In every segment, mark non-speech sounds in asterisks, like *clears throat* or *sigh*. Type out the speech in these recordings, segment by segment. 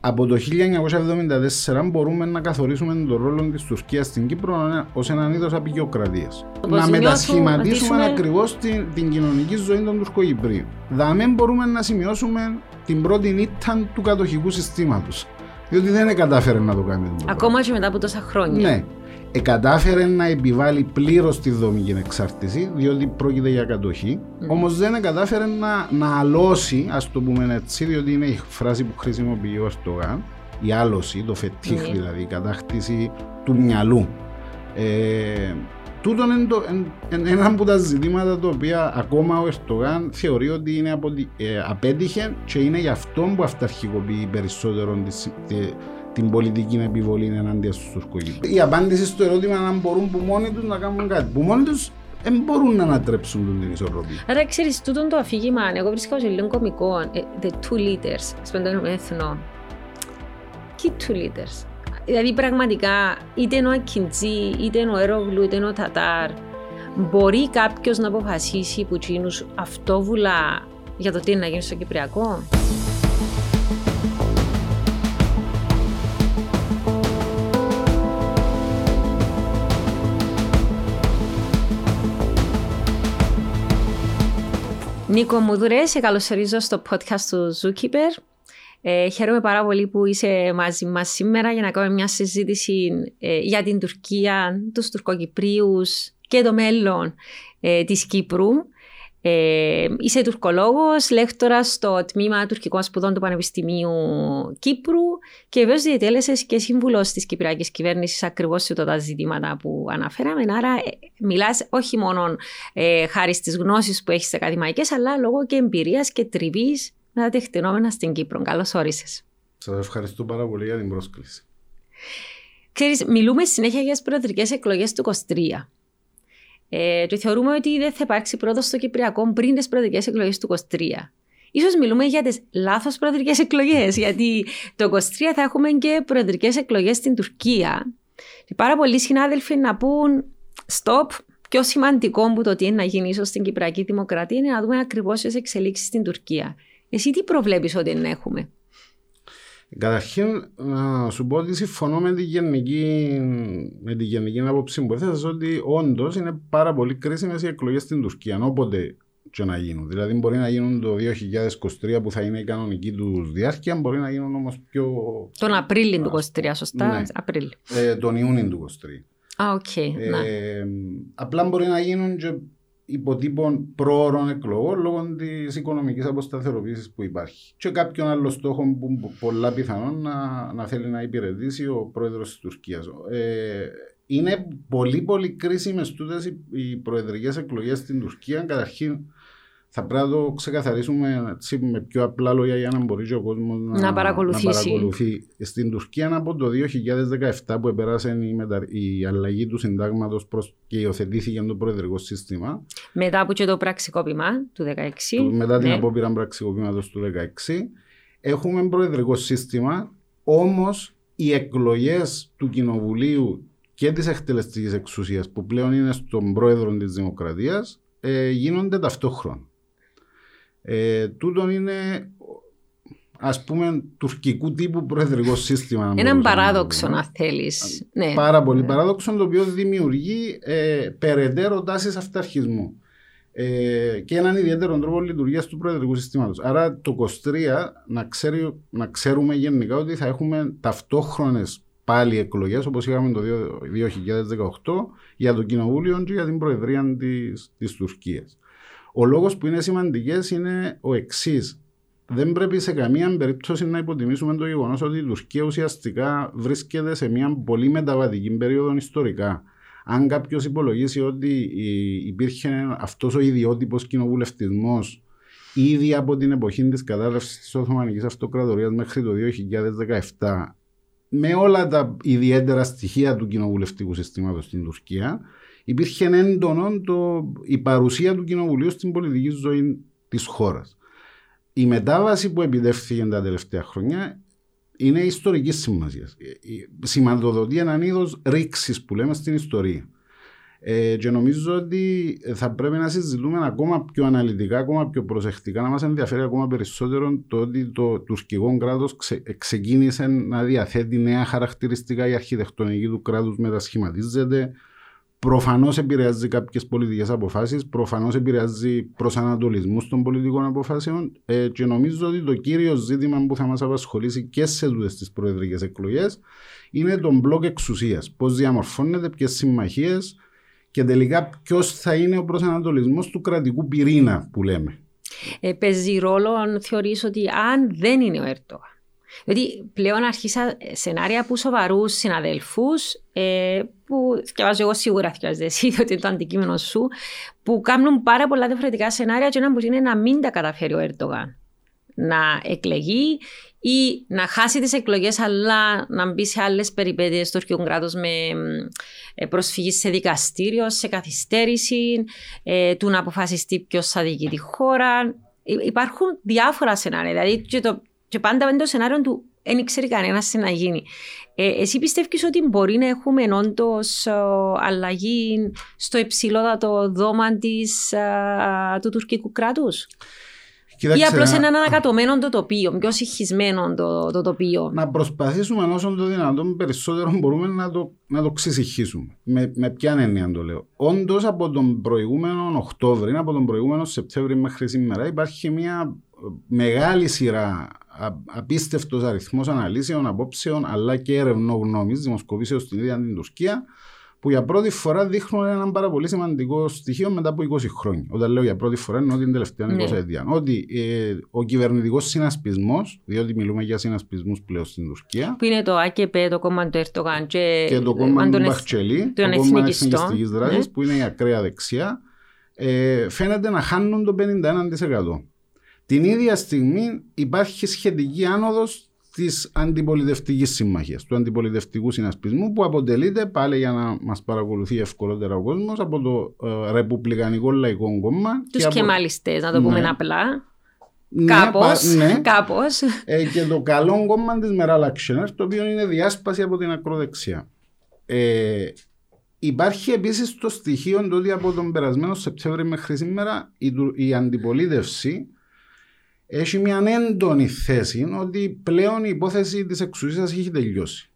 από το 1974 μπορούμε να καθορίσουμε τον ρόλο της Τουρκίας στην Κύπρο ως έναν είδος απεικιοκρατίας. Να μετασχηματίσουμε ακριβώς την, την κοινωνική ζωή των Τουρκοκυπρίων. Δαμέ μπορούμε να σημειώσουμε την πρώτη ήττα του κατοχικού συστήματος. Διότι δεν κατάφερε να το κάνει. Ακόμα και μετά από τόσα χρόνια. Ναι εκατάφερε να επιβάλλει πλήρως τη δομική εξάρτηση, διότι πρόκειται για κατοχή, mm. όμως δεν κατάφερε να, να αλώσει, ας το πούμε έτσι, διότι είναι η φράση που χρησιμοποιεί ο Ερτογάν, η άλωση, το φετίχ mm. δηλαδή, η κατάκτηση του μυαλού. Ε, τούτο είναι το, εν, ένα από τα ζητήματα τα οποία ακόμα ο Ερτογάν θεωρεί ότι είναι απο, ε, απέτυχε και είναι γι' αυτό που αυταρχικοποιεί περισσότερο τη, την πολιτική επιβολή εναντίον στους Τουρκοκύπρου. Η απάντηση στο ερώτημα αν μπορούν που μόνοι τους να κάνουν κάτι. Που μόνοι τους δεν μπορούν να ανατρέψουν την ισορροπία. Άρα ξέρεις, τούτο το αφήγημα, εγώ βρίσκω σε λίγο κωμικό, ε, the two leaders, σπέντων εθνών. Τι two leaders. Δηλαδή πραγματικά είτε είναι ο Ακιντζή, είτε είναι ο Ερόγλου, είτε είναι ο Τατάρ, μπορεί κάποιος να αποφασίσει που τσίνους αυτόβουλα για το τι είναι να γίνει στο Κυπριακό; Νίκο Μουδουρέ, σε καλωσορίζω στο podcast του Zookeeper. Ε, χαίρομαι πάρα πολύ που είσαι μαζί μας σήμερα για να κάνουμε μια συζήτηση ε, για την Τουρκία, τους Τουρκοκυπρίους και το μέλλον ε, της Κύπρου. Ε, είσαι τουρκολόγος, λέκτορας στο τμήμα τουρκικών σπουδών του Πανεπιστημίου Κύπρου και βέβαια διετέλεσε και σύμβουλος της Κυπριακής Κυβέρνησης ακριβώς σε τα ζητήματα που αναφέραμε. Άρα, ε, μιλάς όχι μόνο ε, χάρη στις γνώσεις που έχεις ακαδημαϊκές, αλλά λόγω και εμπειρίας και τριβής με τα τεκτενόμενα στην Κύπρο. Καλώς όρισες. Σας ευχαριστώ πάρα πολύ για την πρόσκληση. Ξέρεις, μιλούμε συνέχεια για τις προεδρικές εκλογές του 23. Ε, και θεωρούμε ότι δεν θα υπάρξει πρόοδος στο Κυπριακό πριν τις προεδρικές εκλογές του 23. Ίσως μιλούμε για τις λάθος προεδρικές εκλογές, γιατί το 23 θα έχουμε και προεδρικές εκλογές στην Τουρκία. Και πάρα πολλοί συνάδελφοι να πούν stop, πιο σημαντικό που το τι είναι να γίνει ίσως στην Κυπριακή Δημοκρατία είναι να δούμε ακριβώς τις εξελίξεις στην Τουρκία. Εσύ τι προβλέπεις ότι να έχουμε; Καταρχήν, να σου πω ότι συμφωνώ με τη γενική, με τη γενική άποψη που έθεσα ότι όντως είναι πάρα πολύ κρίσιμες οι εκλογές στην Τουρκία. Όποτε και να γίνουν. Δηλαδή, μπορεί να γίνουν το 2023 που θα είναι η κανονική τους διάρκεια, μπορεί να γίνουν όμως πιο. Τον Απρίλιο του 2023, σωστά; Ναι. Απρίλιο. Ε, τον Ιούνιο του 2023. Α, ok. Okay, ε, απλά μπορεί να γίνουν και υποτύπων πρόωρων εκλογών λόγω της οικονομικής αποσταθεροποίησης που υπάρχει. Και κάποιον άλλο στόχο που πολλά πιθανόν να, να θέλει να υπηρετήσει ο πρόεδρος της Τουρκίας. Ε, είναι πολύ πολύ κρίσιμες τούτες οι, οι προεδρικές εκλογές στην Τουρκία. Καταρχήν, θα πρέπει να το ξεκαθαρίσουμε έτσι, με πιο απλά λόγια για να μπορεί ο κόσμος να, να, παρακολουθήσει. να παρακολουθεί. Στην Τουρκία από το 2017 που επέρασε η, μετα... η αλλαγή του συντάγματος και υιοθετήθηκε το προεδρικό σύστημα. Μετά από και το πραξικόπημα του 2016. Μετά την ναι. απόπειρα πραξικοπήματο του 2016. Έχουμε προεδρικό σύστημα, όμως οι εκλογές του Κοινοβουλίου και της εκτελεστικής εξουσίας που πλέον είναι στον πρόεδρο της Δημοκρατίας ε, γίνονται ταυτόχρονα. Ε, τούτον είναι ας πούμε τουρκικού τύπου προεδρικός σύστημα. Ένα παράδοξο να θέλεις. Ναι. Πάρα πολύ παράδοξο το οποίο δημιουργεί ε, περαιτέρω τάσεις αυταρχισμού. Ε, και έναν ιδιαίτερο τρόπο λειτουργίας του προεδρικού συστήματος. Άρα το 23 να, ξέρει, να ξέρουμε γενικά ότι θα έχουμε ταυτόχρονες πάλι εκλογές όπως είχαμε το 2018 για το Κοινοβούλιο και για την Προεδρία της Τουρκίας. Ο λόγος που είναι σημαντικές είναι ο εξής. Δεν πρέπει σε καμία περίπτωση να υποτιμήσουμε το γεγονός ότι η Τουρκία ουσιαστικά βρίσκεται σε μια πολύ μεταβατική περίοδο ιστορικά. Αν κάποιος υπολογίσει ότι υπήρχε αυτός ο ιδιότυπος κοινοβουλευτισμός ήδη από την εποχή της κατάρρευσης της Οθωμανικής Αυτοκρατορίας μέχρι το 2017, με όλα τα ιδιαίτερα στοιχεία του κοινοβουλευτικού συστήματος στην Τουρκία, υπήρχε έντονο το, η παρουσία του κοινοβουλίου στην πολιτική ζωή της χώρας. Η μετάβαση που επιτεύχθηκε τα τελευταία χρόνια είναι ιστορικής σημασίας. Σημαντοδοτεί έναν είδος ρήξης που λέμε στην ιστορία. Ε, και νομίζω ότι θα πρέπει να συζητούμε ακόμα πιο αναλυτικά, ακόμα πιο προσεκτικά, να μας ενδιαφέρει ακόμα περισσότερο το ότι το τουρκικό κράτος ξε, ξεκίνησε να διαθέτει νέα χαρακτηριστικά. Η αρχιτεκτονική του κράτους μετασχηματίζεται. Προφανώς επηρεάζει κάποιες πολιτικές αποφάσεις, προφανώς επηρεάζει προσανατολισμούς των πολιτικών αποφάσεων. Ε, και νομίζω ότι το κύριο ζήτημα που θα μας απασχολήσει και σε τούτες τις προεδρικές εκλογές είναι τον μπλοκ εξουσίας. Πώς διαμορφώνεται, ποιες συμμαχίες και τελικά ποιος θα είναι ο προσανατολισμός του κρατικού πυρήνα που λέμε. Ε, παίζει ρόλο αν θεωρείς ότι αν δεν είναι ο Ερτογάν. Δηλαδή πλέον αρχίσα σενάρια που σοβαρούς συναδελφού, ε, που διαβάζω εγώ σίγουρα διαβάζω εσύ, *laughs* διότι είναι το αντικείμενο σου, που κάνουν πάρα πολλά διαφορετικά σενάρια και ένα που είναι να μην τα καταφέρει ο Ερτογάν. Να εκλεγεί ή να χάσει τις εκλογές αλλά να μπει σε άλλες περιπέτειες του τουρκικού κράτους με ε, προσφυγή σε δικαστήριο, σε καθυστέρηση, ε, του να αποφασιστεί ποιος θα διοικεί τη χώρα. Υπάρχουν διάφορα σενάρια. Δηλαδή και, το, και πάντα με το σενάριο του δεν ξέρει κανένας τι να γίνει. Ε, εσύ πιστεύεις ότι μπορεί να έχουμε όντως αλλαγή στο υψηλότατο δώμα της, του τουρκικού κράτους; Κοίταξε, ή απλώ ένα ανακατωμένο το τοπίο, πιο συγχυσμένο το, το τοπίο; Να προσπαθήσουμε όσο το δυνατόν περισσότερο μπορούμε να το, να το ξεσυχίσουμε. Με, με ποια έννοια το λέω. Όντως από τον προηγούμενο Οκτώβρη, από τον προηγούμενο Σεπτέμβρη μέχρι σήμερα υπάρχει μια μεγάλη σειρά απίστευτος αριθμός αναλύσεων, απόψεων αλλά και ερευνογνώμης δημοσκοπήσεων στην ίδια την Τουρκία που για πρώτη φορά δείχνουν ένα πάρα πολύ σημαντικό στοιχείο μετά από 20 χρόνια. Όταν λέω για πρώτη φορά, εννοώ την τελευταία 20 ναι. ετία. Ότι ε, ο κυβερνητικός συνασπισμός, διότι μιλούμε για συνασπισμούς πλέον στην Τουρκία. Που είναι το ΑΚΠ, το κόμμα του Ερτογάν και, και το κόμμα του Μπαχτσελή, το κόμμα της εθνικιστική δράσης, ναι. που είναι η ακραία δεξιά, ε, φαίνεται να χάνουν το 51%. Την ίδια στιγμή υπάρχει σχετική άνοδος της αντιπολιτευτικής συμμαχίας, του αντιπολιτευτικού συνασπισμού που αποτελείται πάλι για να μας παρακολουθεί ευκολότερα ο κόσμος από το ε, Ρεπουμπλικανικό Λαϊκό Κόμμα. Τους και κεμαλιστές, να το πούμε ναι. απλά. Ναι, κάπως, ναι. κάπως. Ε, και το καλό κόμμα της Μεράλ Αξιονέρ, το οποίο είναι διάσπαση από την ακροδεξιά. Ε, υπάρχει επίσης το στοιχείο ότι από τον περασμένο Σεπτέμβριο μέχρι σήμερα η, η αντιπολίτευση έχει μια έντονη θέση ότι πλέον η υπόθεση της εξουσίας έχει τελειώσει.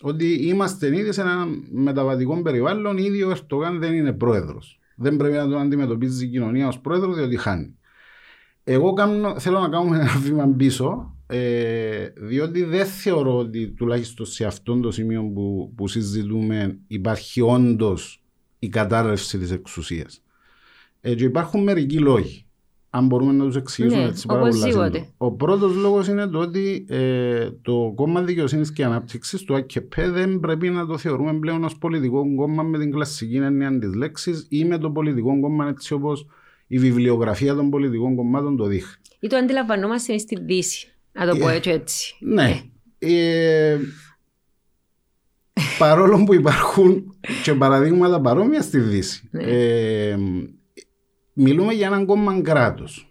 Ότι είμαστε ήδη σε ένα μεταβατικό περιβάλλον, ήδη ο Ερτογάν δεν είναι πρόεδρος. Δεν πρέπει να τον αντιμετωπίζει η κοινωνία ως πρόεδρος, διότι χάνει. Εγώ κάνω, θέλω να κάνουμε ένα βήμα πίσω, ε, διότι δεν θεωρώ ότι τουλάχιστον σε αυτό το σημείο που, που συζητούμε υπάρχει όντως η κατάρρευση της εξουσίας. Ε, υπάρχουν μερικοί λόγοι αν μπορούμε να τους εξηγήσουμε ναι, έτσι πάρα πολύ. Ο πρώτος λόγος είναι το ότι ε, το κόμμα δικαιοσύνης και ανάπτυξης, το ΑΚΠ, δεν πρέπει να το θεωρούμε πλέον ως πολιτικό κόμμα με την κλασική έννοια της λέξης ή με το πολιτικό κόμμα έτσι όπως η βιβλιογραφία των πολιτικών κομμάτων το δείχνει. Ή το αντιλαμβανόμαστε στη Δύση, να το πω ε, έτσι. έτσι. Ναι. Ε, παρόλο που υπάρχουν και παραδείγματα παρόμοια στη Δύση. Ναι. Ε, Μιλούμε για έναν κόμμα κράτος.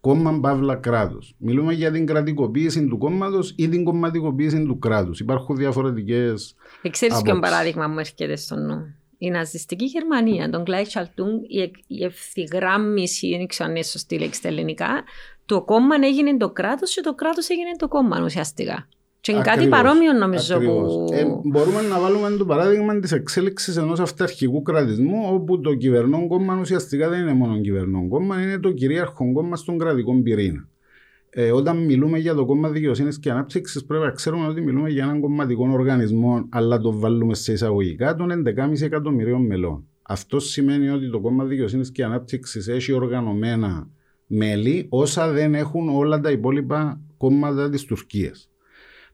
Κόμμα παύλα κράτος. Μιλούμε για την κρατικοποίηση του κόμματος ή την κομματικοποίηση του κράτους. Υπάρχουν διαφορετικές. Ξέρεις ποιο παράδειγμα μου έρχεται στο νου. Η ναζιστική Γερμανία, τον Κλάι Τσαλτούν, η ευθυγράμμιση, δεν ξέρω αν είναι σωστή λέξη στα ελληνικά, το κόμμα έγινε το κράτος και το κράτος έγινε το κόμμα ουσιαστικά. Και είναι κάτι παρόμοιο νομίζω που... Ε, μπορούμε να βάλουμε το παράδειγμα της εξέλιξης ενός αυταρχικού κρατισμού, όπου το κυβερνών κόμμα ουσιαστικά δεν είναι μόνο κυβερνών κόμμα, είναι το κυρίαρχο κόμμα στον κρατικό πυρήνα. Ε, όταν μιλούμε για το κόμμα δικαιοσύνης και ανάπτυξης, πρέπει να ξέρουμε ότι μιλούμε για έναν κομματικό οργανισμό, αλλά το βάλουμε σε εισαγωγικά των 11,5 εκατομμυρίων μελών. Αυτό σημαίνει ότι το κόμμα δικαιοσύνης και ανάπτυξης έχει οργανωμένα μέλη, όσα δεν έχουν όλα τα υπόλοιπα κόμματα της Τουρκίας.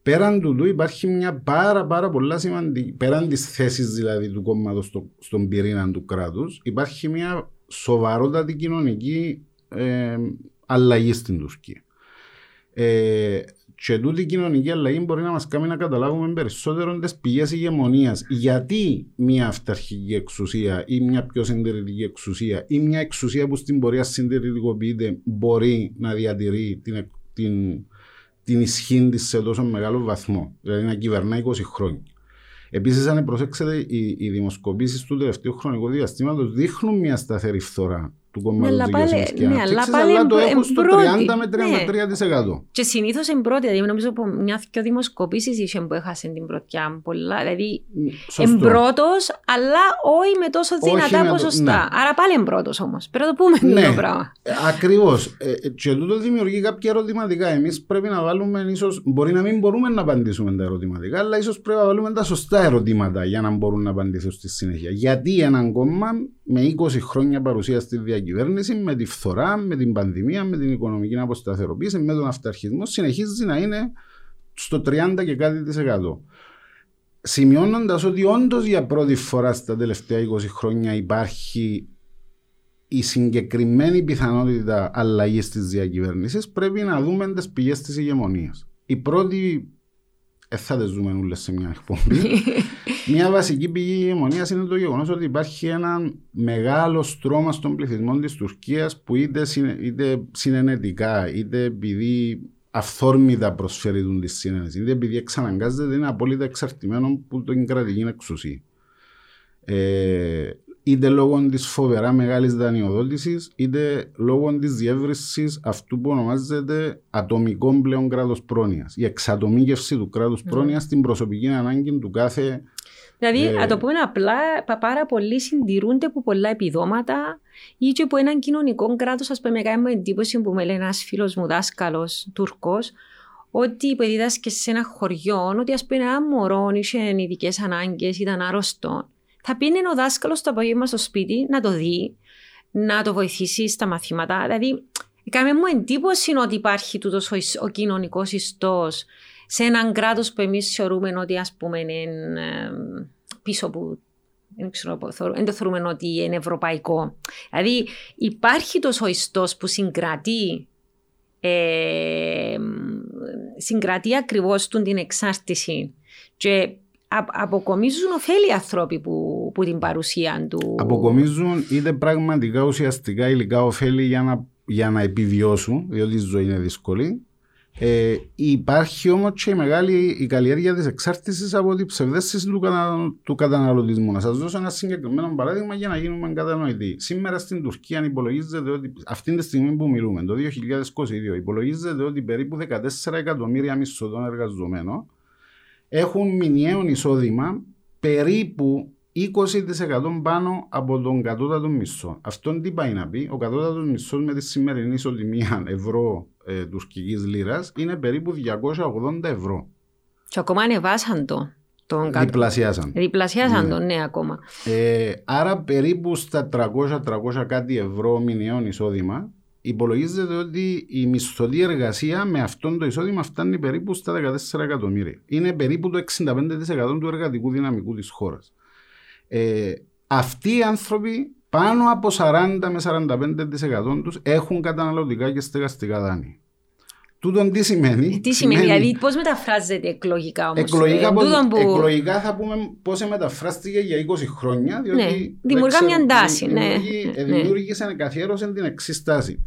Πέραν του του υπάρχει μια πάρα πάρα πολλά σημαντική, πέραν της θέσης δηλαδή του κόμματος στο, στον πυρήνα του κράτους, υπάρχει μια σοβαρότατη κοινωνική ε, αλλαγή στην Τουρκία. Ε, και τούτη η κοινωνική αλλαγή μπορεί να μας κάνει να καταλάβουμε περισσότερο τις πηγές ηγεμονίας. Γιατί μια αυταρχική εξουσία ή μια πιο συντηρητική εξουσία ή μια εξουσία που στην πορεία συντηρητικοποιείται μπορεί να διατηρεί την, την την ισχύ της σε τόσο μεγάλο βαθμό. Δηλαδή να κυβερνά 20 χρόνια. Επίσης, αν προσέξετε, οι, οι δημοσκοπήσεις του τελευταίου χρονικού διαστήματος δείχνουν μια σταθερή φθορά του κόμματο Ναι, αλλά πάλι- δικαιοσύνη και ναι, ανάπτυξη, αλλά πάλι αλλά το εμπ- έχουν στο εμπρώτη. 30 με 33%. Και συνήθως εν πρώτη, δηλαδή νομίζω από μια και δημοσκοπήσεις είχε που έχασε την πρωτιά πολλά. Δηλαδή Σωστό. εμπρότο, αλλά όχι με τόσο Όχι δυνατά με το- ποσοστά. ναι. Άρα πάλι εμπρότο όμως. Πρέπει να το πούμε Ναι. το πράγμα. Ακριβώς. και τούτο δημιουργεί κάποια ερωτηματικά. Εμείς πρέπει να βάλουμε, ίσως, μπορεί να μην μπορούμε να απαντήσουμε τα ερωτηματικά, αλλά ίσως πρέπει να βάλουμε τα σωστά ερωτήματα για να μπορούν να απαντηθούν στη συνέχεια. Γιατί έναν κόμμα με 20 χρόνια παρουσία στη διακυβέρνηση, με τη φθορά, με την πανδημία, με την οικονομική αποσταθεροποίηση, με τον αυταρχισμό, συνεχίζει να είναι στο 30 και κάτι της εκατό. Σημειώνοντας ότι όντως για πρώτη φορά στα τελευταία 20 χρόνια υπάρχει η συγκεκριμένη πιθανότητα αλλαγής της διακυβέρνησης, πρέπει να δούμε τις πηγές της ηγεμονίας. Η πρώτη. Ε, θα τις δούμε όλες σε μια εκπομπή. *laughs* μια βασική πηγή ηγεμονίας είναι το γεγονός ότι υπάρχει ένα μεγάλο στρώμα στον πληθυσμό της Τουρκίας που είτε, συνε- είτε συνενετικά, είτε επειδή αυθόρμητα προσφέρει τη συνένεση, είτε επειδή εξαναγκάζεται, είναι απόλυτα εξαρτημένο από την κρατική εξουσία. Ε, είτε λόγω της φοβερά μεγάλης δανειοδότησης, είτε λόγω της διεύρυνσης αυτού που ονομάζεται ατομικό πλέον κράτος πρόνοιας. Η εξατομίκευση του κράτους πρόνοιας στην προσωπική ανάγκη του κάθε. Δηλαδή, Ε, να το πούμε απλά, πα- πάρα πολλοί συντηρούνται από πολλά επιδόματα ή και από έναν κοινωνικό κράτος. Α πούμε, κάνει μου εντύπωση που με λέει ένας φίλος μου δάσκαλος Τούρκος, ότι που διδάσκε σε ένα χωριό, ότι ας πούμε ένα μωρό είχε ειδικές ανάγκες, ήταν άρρωστο. Θα πήγαινε ο δάσκαλος το απόγευμα στο σπίτι να το δει, να το βοηθήσει στα μαθήματα. Δηλαδή, κάμε μου εντύπωση ότι υπάρχει τούτος ο, εις- ο κοινωνικός ιστός σε έναν κράτος που εμείς θεωρούμε ότι ας πούμε είναι ε, πίσω από. Δεν, ξέρω, πω, θεωρώ- δεν το θεωρούμε ότι είναι ευρωπαϊκό. Δηλαδή υπάρχει τόσο ιστός που συγκρατεί ε, συγκρατεί ακριβώς τον την εξάρτηση και α- αποκομίζουν ωφέλη οι άνθρωποι που, που την παρουσία του. Αποκομίζουν είτε πραγματικά ουσιαστικά υλικά ωφέλη για να, για να επιβιώσουν, διότι η ζωή είναι δύσκολη. Ε, υπάρχει όμως και η μεγάλη η καλλιέργεια της εξάρτησης από την ψευδέστηση του, κατα, του καταναλωτισμού. Να σας δώσω ένα συγκεκριμένο παράδειγμα για να γίνουμε κατανοητοί. Σήμερα στην Τουρκία υπολογίζεται ότι αυτή τη στιγμή που μιλούμε, το 2022, υπολογίζεται ότι περίπου 14 εκατομμύρια μισθωτών εργαζομένων έχουν μηνιαίο εισόδημα περίπου 20% πάνω από τον κατώτατο μισθό. Αυτό τι πάει να πει, ο κατώτατος μισθός με τη σημερινή ισοτιμία ευρώ ε, τουρκικής λίρας είναι περίπου 280 ευρώ. Και ακόμα ανεβάσαν το. Τον κατ... Διπλασιάσαν. Διπλασιάσαν Ναι. το, ναι, ακόμα. Ε, άρα περίπου στα 300-300 κάτι ευρώ μηνιαίο εισόδημα υπολογίζεται ότι η μισθωτή εργασία με αυτόν το εισόδημα φτάνει περίπου στα 14 εκατομμύρια. Είναι περίπου το 65% του εργατικού δυναμικού της χώρας. Ε, αυτοί οι άνθρωποι πάνω από 40 με 45% τους έχουν καταναλωτικά και στεγαστικά δάνεια. Τούτον τι σημαίνει; Ε, Τι σημαίνει, δηλαδή πώς μεταφράζεται εκλογικά όμως. Εκλογικά, πώς- εκλογικά θα πούμε πώς μεταφράστηκε για 20 χρόνια. Διότι Ναι, δεν δημιουργά ξέρω, μια τάση, ναι. δημιουργεί- ε, Ναι. Δημιούργησε, καθιέρωσε την εξής τάση.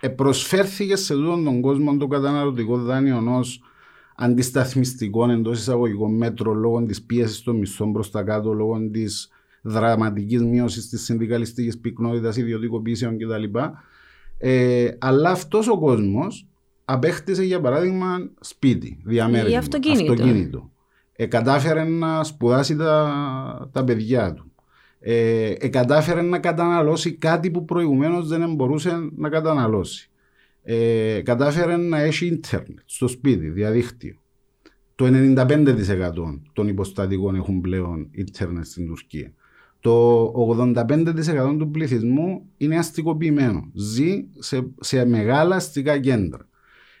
Ε, προσφέρθηκε σε τούτον τον κόσμο το καταναλωτικό δάνειο ω αντισταθμιστικό εντός εισαγωγικών μέτρων λόγω της πίεσης των μισθών προς τα κάτω, λόγω της δραματικής μείωσης της συνδικαλιστικής πυκνότητας, ιδιωτικοποιήσεων κτλ. Ε, αλλά αυτός ο κόσμος απέκτησε για παράδειγμα σπίτι, διαμέρισμα, Ή αυτοκίνητο. Ε, κατάφερε να σπουδάσει τα, τα παιδιά του. Ε, ε, κατάφερε να καταναλώσει κάτι που προηγουμένως δεν μπορούσε να καταναλώσει. Ε, κατάφερε να έχει ίντερνετ στο σπίτι, διαδίκτυο. Το 95% των υποστατικών έχουν πλέον ίντερνετ στην Τουρκία. Το 85% του πληθυσμού είναι αστικοποιημένο. Ζει σε, σε μεγάλα αστικά κέντρα.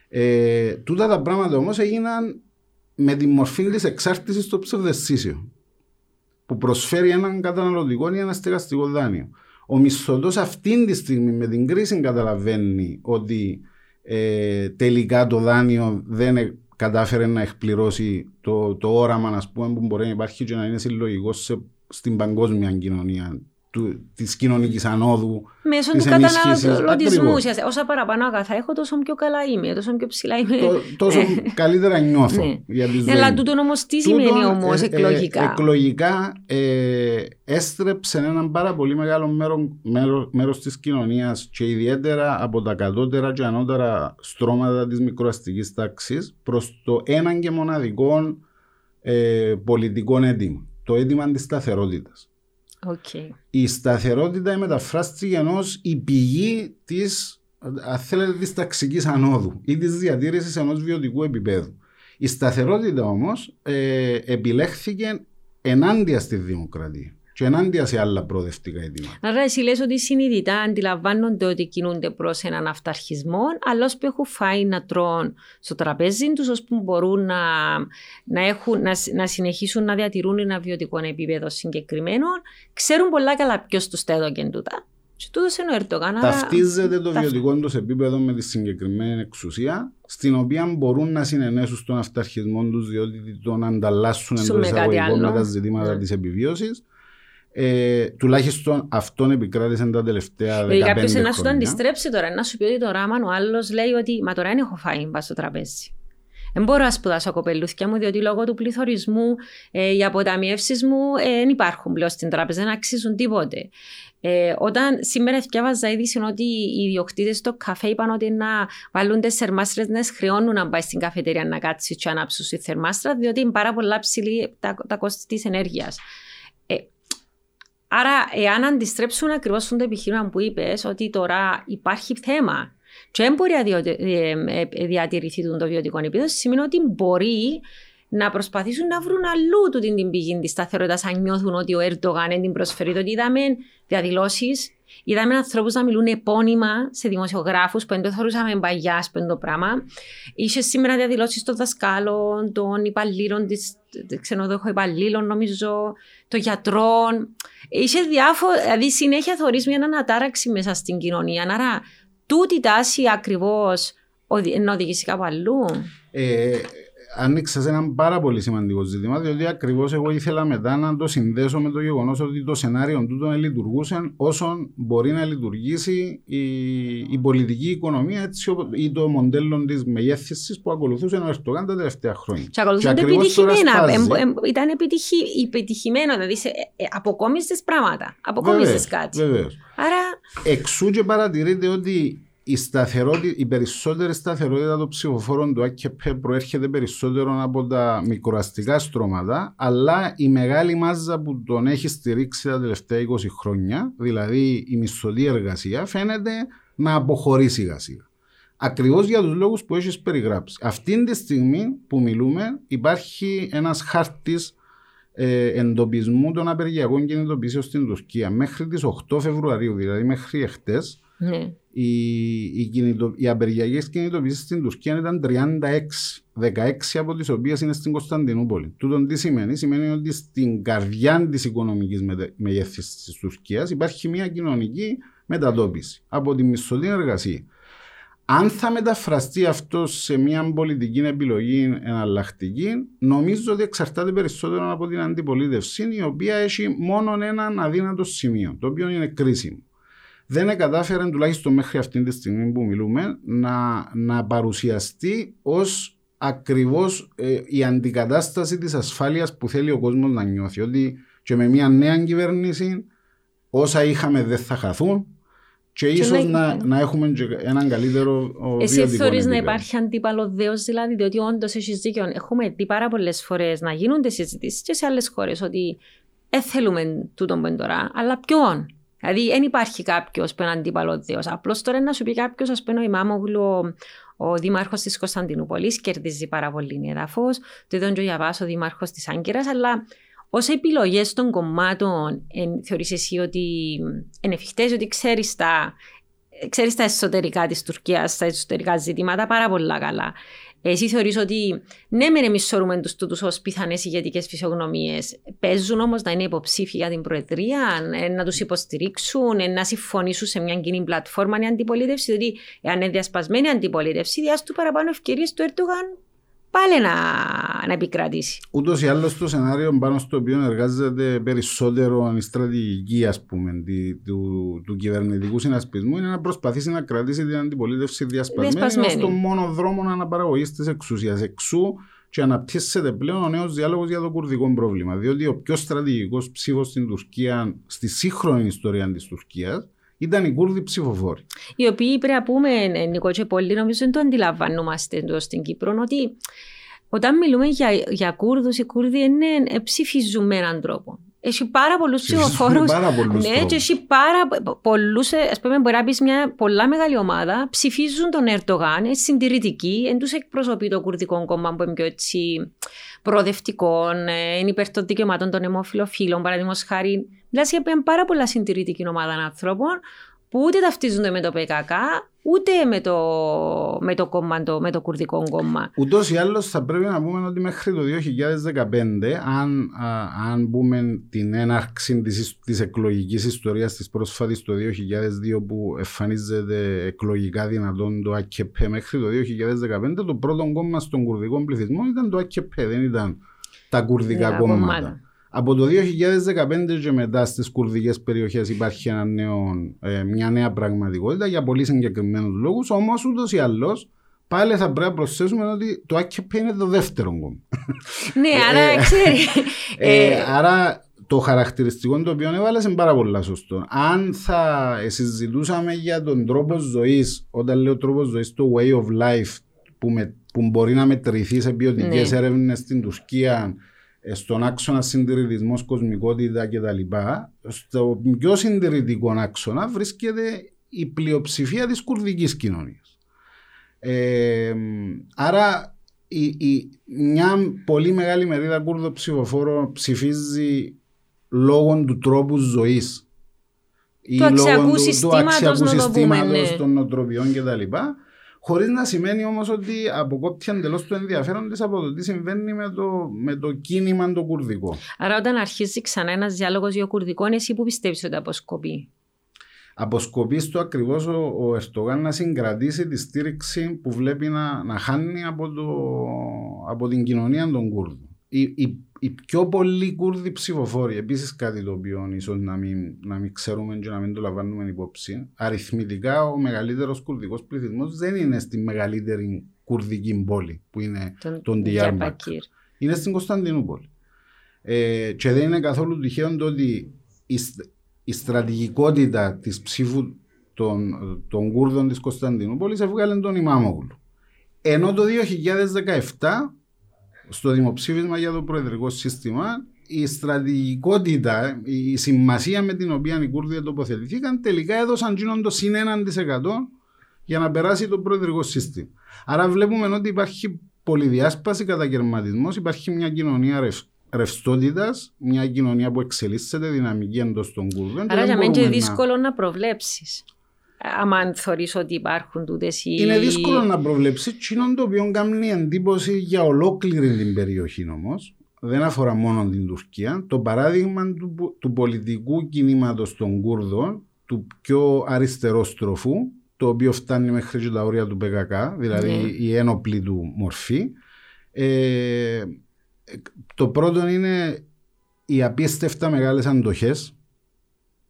Ε, τούτα τα πράγματα όμως έγιναν με τη μορφή της εξάρτησης στο ψευδεστήσιο που προσφέρει έναν καταναλωτικό ή ένα στεγαστικό δάνειο. Ο μισθωτός αυτή τη στιγμή με την κρίση καταλαβαίνει ότι ε, τελικά το δάνειο δεν ε, κατάφερε να εκπληρώσει το, το όραμα ας πούμε, που μπορεί να υπάρχει και να είναι συλλογικός σε, στην παγκόσμια κοινωνία της κοινωνικής ανόδου. Μέσω του καταναλωτισμού. Όσα παραπάνω αγαθά έχω, τόσο πιο καλά είμαι, τόσο πιο ψηλά είμαι. τόσο καλύτερα νιώθω ναι. για τη ζωή. Αλλά τούτο όμως τι σημαίνει όμως ε, ε, εκλογικά. εκλογικά ε, έστρεψε έναν πάρα πολύ μεγάλο μέρο μέρος, μέρος της κοινωνίας και ιδιαίτερα από τα κατώτερα και ανώτερα στρώματα της μικροαστικής τάξης προς το έναν και μοναδικό ε, πολιτικό έντυμα. Το έντυμα της σταθερότητας. Okay. Η σταθερότητα μεταφράστηκε ενός η πηγή της αν θέλετε, της ταξικής ανόδου ή της διατήρησης ενός βιωτικού επίπεδου. Η σταθερότητα όμως ε, επιλέχθηκε ενάντια στη δημοκρατία και ενάντια σε άλλα προοδευτικά αιτήματα. Άρα εσύ λες ότι συνειδητά αντιλαμβάνονται ότι κινούνται προς έναν αυταρχισμό, αλλά όσο που έχουν φάει να τρώνε στο τραπέζι τους, ώστε μπορούν να, να, έχουν, να, να συνεχίσουν να διατηρούν ένα βιωτικό επίπεδο συγκεκριμένο, ξέρουν πολλά καλά ποιος τους τα έδωκε τούτα. Και τούτος είναι ο Ερντογάν. Ταυτίζεται το βιωτικό τους επίπεδο με τη συγκεκριμένη εξουσία, στην οποία μπορούν να συνενέσουν στον αυταρχισμό τους, διότι τον ανταλλάσσουν εντός εισαγωγικών με τα ζητήματα ναι. της επιβίωσης. Ε, τουλάχιστον αυτόν επικράτησε τα τελευταία 15 χρόνια. Κάποιος να σου το αντιστρέψει τώρα, να σου πει ότι το ράμα ο άλλος λέει ότι Μα τώρα δεν έχω φάει μπα στο τραπέζι. Δεν μπορώ να σπουδάσω κοπελούθια μου, διότι λόγω του πληθωρισμού ε, οι αποταμιεύσεις μου ε, δεν υπάρχουν πλέον στην τράπεζα, δεν αξίζουν τίποτε. Ε, όταν σήμερα διάβαζα είδηση ότι οι ιδιοκτήτες στο καφέ είπαν ότι να βάλουν τις θερμάστρες να χρεώνουν να πάει στην καφετέρια να κάτσει και να ανάψουν τη θερμάστρα, διότι είναι πάρα πολλά ψηλή τα, τα κόστη της ενέργειας. Άρα, εάν αντιστρέψουν ακριβώς το επιχείρημα που είπες, ότι τώρα υπάρχει θέμα και δεν μπορεί να ε, ε, διατηρηθεί το βιωτικό επίπεδο, σημαίνει ότι μπορεί να προσπαθήσουν να βρουν αλλού του την πηγή της σταθερότητας, αν νιώθουν ότι ο Ερντογάν δεν την προσφέρει. Διότι είδαμε διαδηλώσεις, είδαμε ανθρώπους να μιλούν επώνυμα σε δημοσιογράφους που δεν το θεωρούσαμε παγιάς που είναι το πράγμα. Είχε σήμερα διαδηλώσεις των δασκάλων, των υπαλλήλων, της ξενοδοχών υπαλλήλων, νομίζω, των γιατρών. Είχε διάφορα, δηλαδή συνέχεια θεωρεί μια ανατάραξη μέσα στην κοινωνία. Άρα, τούτη τάση ακριβώς να οδηγήσει κάπου αλλού. Ε, άνοιξα σε ένα πάρα πολύ σημαντικό ζήτημα, διότι ακριβώς εγώ ήθελα μετά να το συνδέσω με το γεγονός ότι το σενάριο του δεν λειτουργούσε όσο μπορεί να λειτουργήσει η, η πολιτική οικονομία έτσι, ή το μοντέλο της μεγέθυνσης που ακολουθούσε ο Ερτογάν τα τελευταία χρόνια. Και ακολουθούνται επιτυχημένα. Ήταν επιτυχη, επιτυχημένο, δηλαδή σε, ε, αποκόμισε πράγματα. Αποκόμισε κάτι. Βεβαίως. Άρα... Εξού και παρατηρείτε ότι η, σταθερότητα, η περισσότερη σταθερότητα των ψηφοφόρων του ΑΚΕΠ προέρχεται περισσότερο από τα μικροαστικά στρώματα, αλλά η μεγάλη μάζα που τον έχει στηρίξει τα τελευταία 20 χρόνια, δηλαδή η μισθωτή εργασία, φαίνεται να αποχωρεί σιγά σιγά. Ακριβώς για τους λόγους που έχεις περιγράψει. Αυτή τη στιγμή που μιλούμε, υπάρχει ένας χάρτης ε, εντοπισμού των απεργιακών κινητοποιήσεων στην Τουρκία. Μέχρι τις 8 Φεβρουαρίου, δηλαδή μέχρι εχθές, ναι. Οι, οι, κινητο, οι απεργιακές κινητοποιήσεις στην Τουρκία ήταν 36, 16 από τις οποίες είναι στην Κωνσταντινούπολη. Τούτον τι σημαίνει, σημαίνει ότι στην καρδιά της οικονομικής μεγέθυνσης της Τουρκίας υπάρχει μια κοινωνική μετατόπιση από τη μισθωτή εργασία. Αν θα μεταφραστεί αυτό σε μια πολιτική επιλογή εναλλακτική, νομίζω ότι εξαρτάται περισσότερο από την αντιπολίτευση, η οποία έχει μόνο έναν αδύνατο σημείο, το οποίο είναι κρίσιμο δεν κατάφεραν τουλάχιστον μέχρι αυτή τη στιγμή που μιλούμε να, να παρουσιαστεί ως ακριβώς ε, η αντικατάσταση της ασφάλειας που θέλει ο κόσμος να νιώθει. Ότι και με μια νέα κυβέρνηση όσα είχαμε δεν θα χαθούν και, ίσως να, να, έχουμε έναν καλύτερο Εσύ θεωρείς να υπάρχει αντίπαλος δέος, δηλαδή, διότι όντως έχει δίκιο. Έχουμε δει πάρα πολλές φορές να γίνονται συζητήσεις και σε άλλες χώρες ότι δεν θέλουμε τούτον που τώρα, αλλά ποιον; Δηλαδή δεν υπάρχει κάποιος που είναι αντίπαλος Θεός. Απλώς τώρα να σου πει κάποιος, ας πούμε, ο Ημάμογλου, ο δήμαρχος της Κωνσταντινούπολης, κερδίζει πάρα πολύ έδαφο. Το είδαν και ο Γιαβά, ο δήμαρχος της Άγκυρας, αλλά ως επιλογές των κομμάτων, θεωρείς εσύ ότι είναι εφικτές, ότι ξέρεις τα, ξέρεις τα εσωτερικά της Τουρκίας, τα εσωτερικά ζητήματα πάρα πολύ καλά. Εσύ θεωρείς ότι ναι, μεν εμείς θεωρούμε τους τούτους ως πιθανές ηγετικές φυσιογνωμίες. Παίζουν όμως να είναι υποψήφοι για την Προεδρία, να τους υποστηρίξουν, να συμφωνήσουν σε μια κοινή πλατφόρμα η αντιπολίτευση. Δηλαδή, εάν είναι διασπασμένη αντιπολίτευση, διά του παραπάνω ευκαιρίες του Ερντογάν πάλι να, να επικρατήσει. Ούτως ή άλλως το σενάριο πάνω στο οποίο εργάζεται περισσότερο η στρατηγική ας πούμε, τη, του, του κυβερνητικού συνασπισμού είναι να προσπαθήσει να κρατήσει την αντιπολίτευση διασπασμένη, Διασπασμένη. ως τον μόνο δρόμο αναπαραγωγή τη εξουσία. Εξού και αναπτύσσεται πλέον ο νέος διάλογος για το κουρδικό πρόβλημα. Διότι ο πιο στρατηγικός ψήφος στην Τουρκία, στη σύγχρονη ιστορία της Τουρκίας, ήταν οι Κούρδοι ψηφοφόροι. Οι οποίοι πρέπει να πούμε, ε, Νικό και πολύ, νομίζω δεν το αντιλαμβανόμαστε εδώ στην Κύπρο, ότι όταν μιλούμε για, για Κούρδους, οι Κούρδοι είναι, ε, ψηφίζουν με έναν τρόπο. Έχει πάρα πολλούς Ψηφίζουν ψηφοφόρους. πάρα πολλούς Ναι, τρόπους. και έχει πάρα πολλούς. Α πούμε, μπορεί να πεις μια πολλά μεγάλη ομάδα ψηφίζουν τον Ερντογάν, είναι συντηρητικοί, δεν τους εκπροσωπεί το κουρδικό κόμμα που είναι πιο έτσι προοδευτικό, ε, είναι υπέρ των δικαιωμάτων των αιμοφιλοφίλων, παραδείγματος χάρη. Μιλάς για μια πάρα πολλά συντηρητική ομάδα ανθρώπων που ούτε ταυτίζονται με το ΠΚΚ, ούτε με το, με το, κόμμα, το, με το κουρδικό κόμμα. Ούτως ή άλλως θα πρέπει να πούμε ότι μέχρι το 2015, αν, α, αν πούμε την έναρξη της, της εκλογικής ιστορίας της πρόσφατης το 2002 που εμφανίζεται εκλογικά δυνατόν το ΑΚΠ μέχρι το 2015, το πρώτο κόμμα στον κουρδικό πληθυσμό ήταν το ΑΚΠ, δεν ήταν τα κουρδικά Ναι, κόμματα. Κομμάτα. Από το 2015 και μετά στις κουρδικές περιοχές υπάρχει ένα νέο, ε, μια νέα πραγματικότητα για πολύ συγκεκριμένους λόγους, όμως ούτως ή άλλως πάλι θα πρέπει να προσθέσουμε ότι το ΑΚΠ είναι το δεύτερο κόμμα. ναι, Ε, άρα ε, ξέρει. Ε, ε, άρα το χαρακτηριστικό το οποίο έβαλες είναι πάρα πολύ σωστό. Αν θα συζητούσαμε για τον τρόπο ζωής, όταν λέω τρόπο ζωής, το way of life που, με, που μπορεί να μετρηθεί σε ποιοτικές Ναι. έρευνες στην Τουρκία, ε, στον άξονα συντηρητισμός, κοσμικότητα κτλ. Στο πιο συντηρητικό άξονα βρίσκεται η πλειοψηφία της κουρδικής κοινωνίας. Ε, άρα η, η, μια πολύ μεγάλη μερίδα Κούρδο ψηφοφόρο ψηφίζει λόγω του τρόπου ζωής ή Του αξιακού λόγω του, του συστήματος, αξιακού να το πούμε, συστήματος ναι. των νοοτροπιών κτλ. Χωρίς να σημαίνει όμως ότι αποκόπτει εντελώς το ενδιαφέρον της από το τι συμβαίνει με το, με το κίνημα το κουρδικό. άρα όταν αρχίζει ξανά ένας διάλογος για κουρδικό, εσύ που πιστεύεις ότι αποσκοπεί. αποσκοπεί στο ακριβώς ο, ο Ερτογάν να συγκρατήσει τη στήριξη που βλέπει να, να χάνει από, το, από την κοινωνία των Κούρδων. Οι, οι, οι πιο πολλοί Κούρδοι ψηφοφόροι, επίσης κάτι το οποίο ίσως να μην, να μην ξέρουμε και να μην το λαμβάνουμε υπόψη, αριθμητικά ο μεγαλύτερος κουρδικός πληθυσμός δεν είναι στη μεγαλύτερη κουρδική πόλη που είναι Τον, τον Διάρμπακ. Diyarbakir. είναι στην Κωνσταντινούπολη. Ε, και δεν είναι καθόλου τυχαίο το ότι η, στ- η στρατηγικότητα της ψήφου των, των Κούρδων της Κωνσταντινούπολης έβγαλε τον Ιμάμογλου. Ενώ το 2017 στο δημοψήφισμα για το προεδρικό σύστημα η στρατηγικότητα, η σημασία με την οποία οι Κούρδοι τοποθετηθήκαν τελικά έδωσαν γίνον το συν 1% για να περάσει το προεδρικό σύστημα. Άρα βλέπουμε ότι υπάρχει πολυδιάσπαση, καταγερματισμό, υπάρχει μια κοινωνία ρευ, ρευστότητας, μια κοινωνία που εξελίσσεται δυναμική εντός των Κούρδων. και Άρα δεν για μένα είναι μπορούμε να- δύσκολο να προβλέψεις. Άμα θεωρείς ότι υπάρχουν τούτες οι. Είναι δύσκολο να προβλέψεις εκείνο το οποίο κάνει εντύπωση για ολόκληρη την περιοχή όμως. Δεν αφορά μόνο την Τουρκία. Το παράδειγμα του, του πολιτικού κινήματος των Κούρδων, του πιο αριστερόστροφου, το οποίο φτάνει μέχρι και τα όρια του ΠΚΚ, δηλαδή Ναι. η ένοπλη του μορφή. Ε, το πρώτο είναι οι απίστευτα μεγάλες αντοχές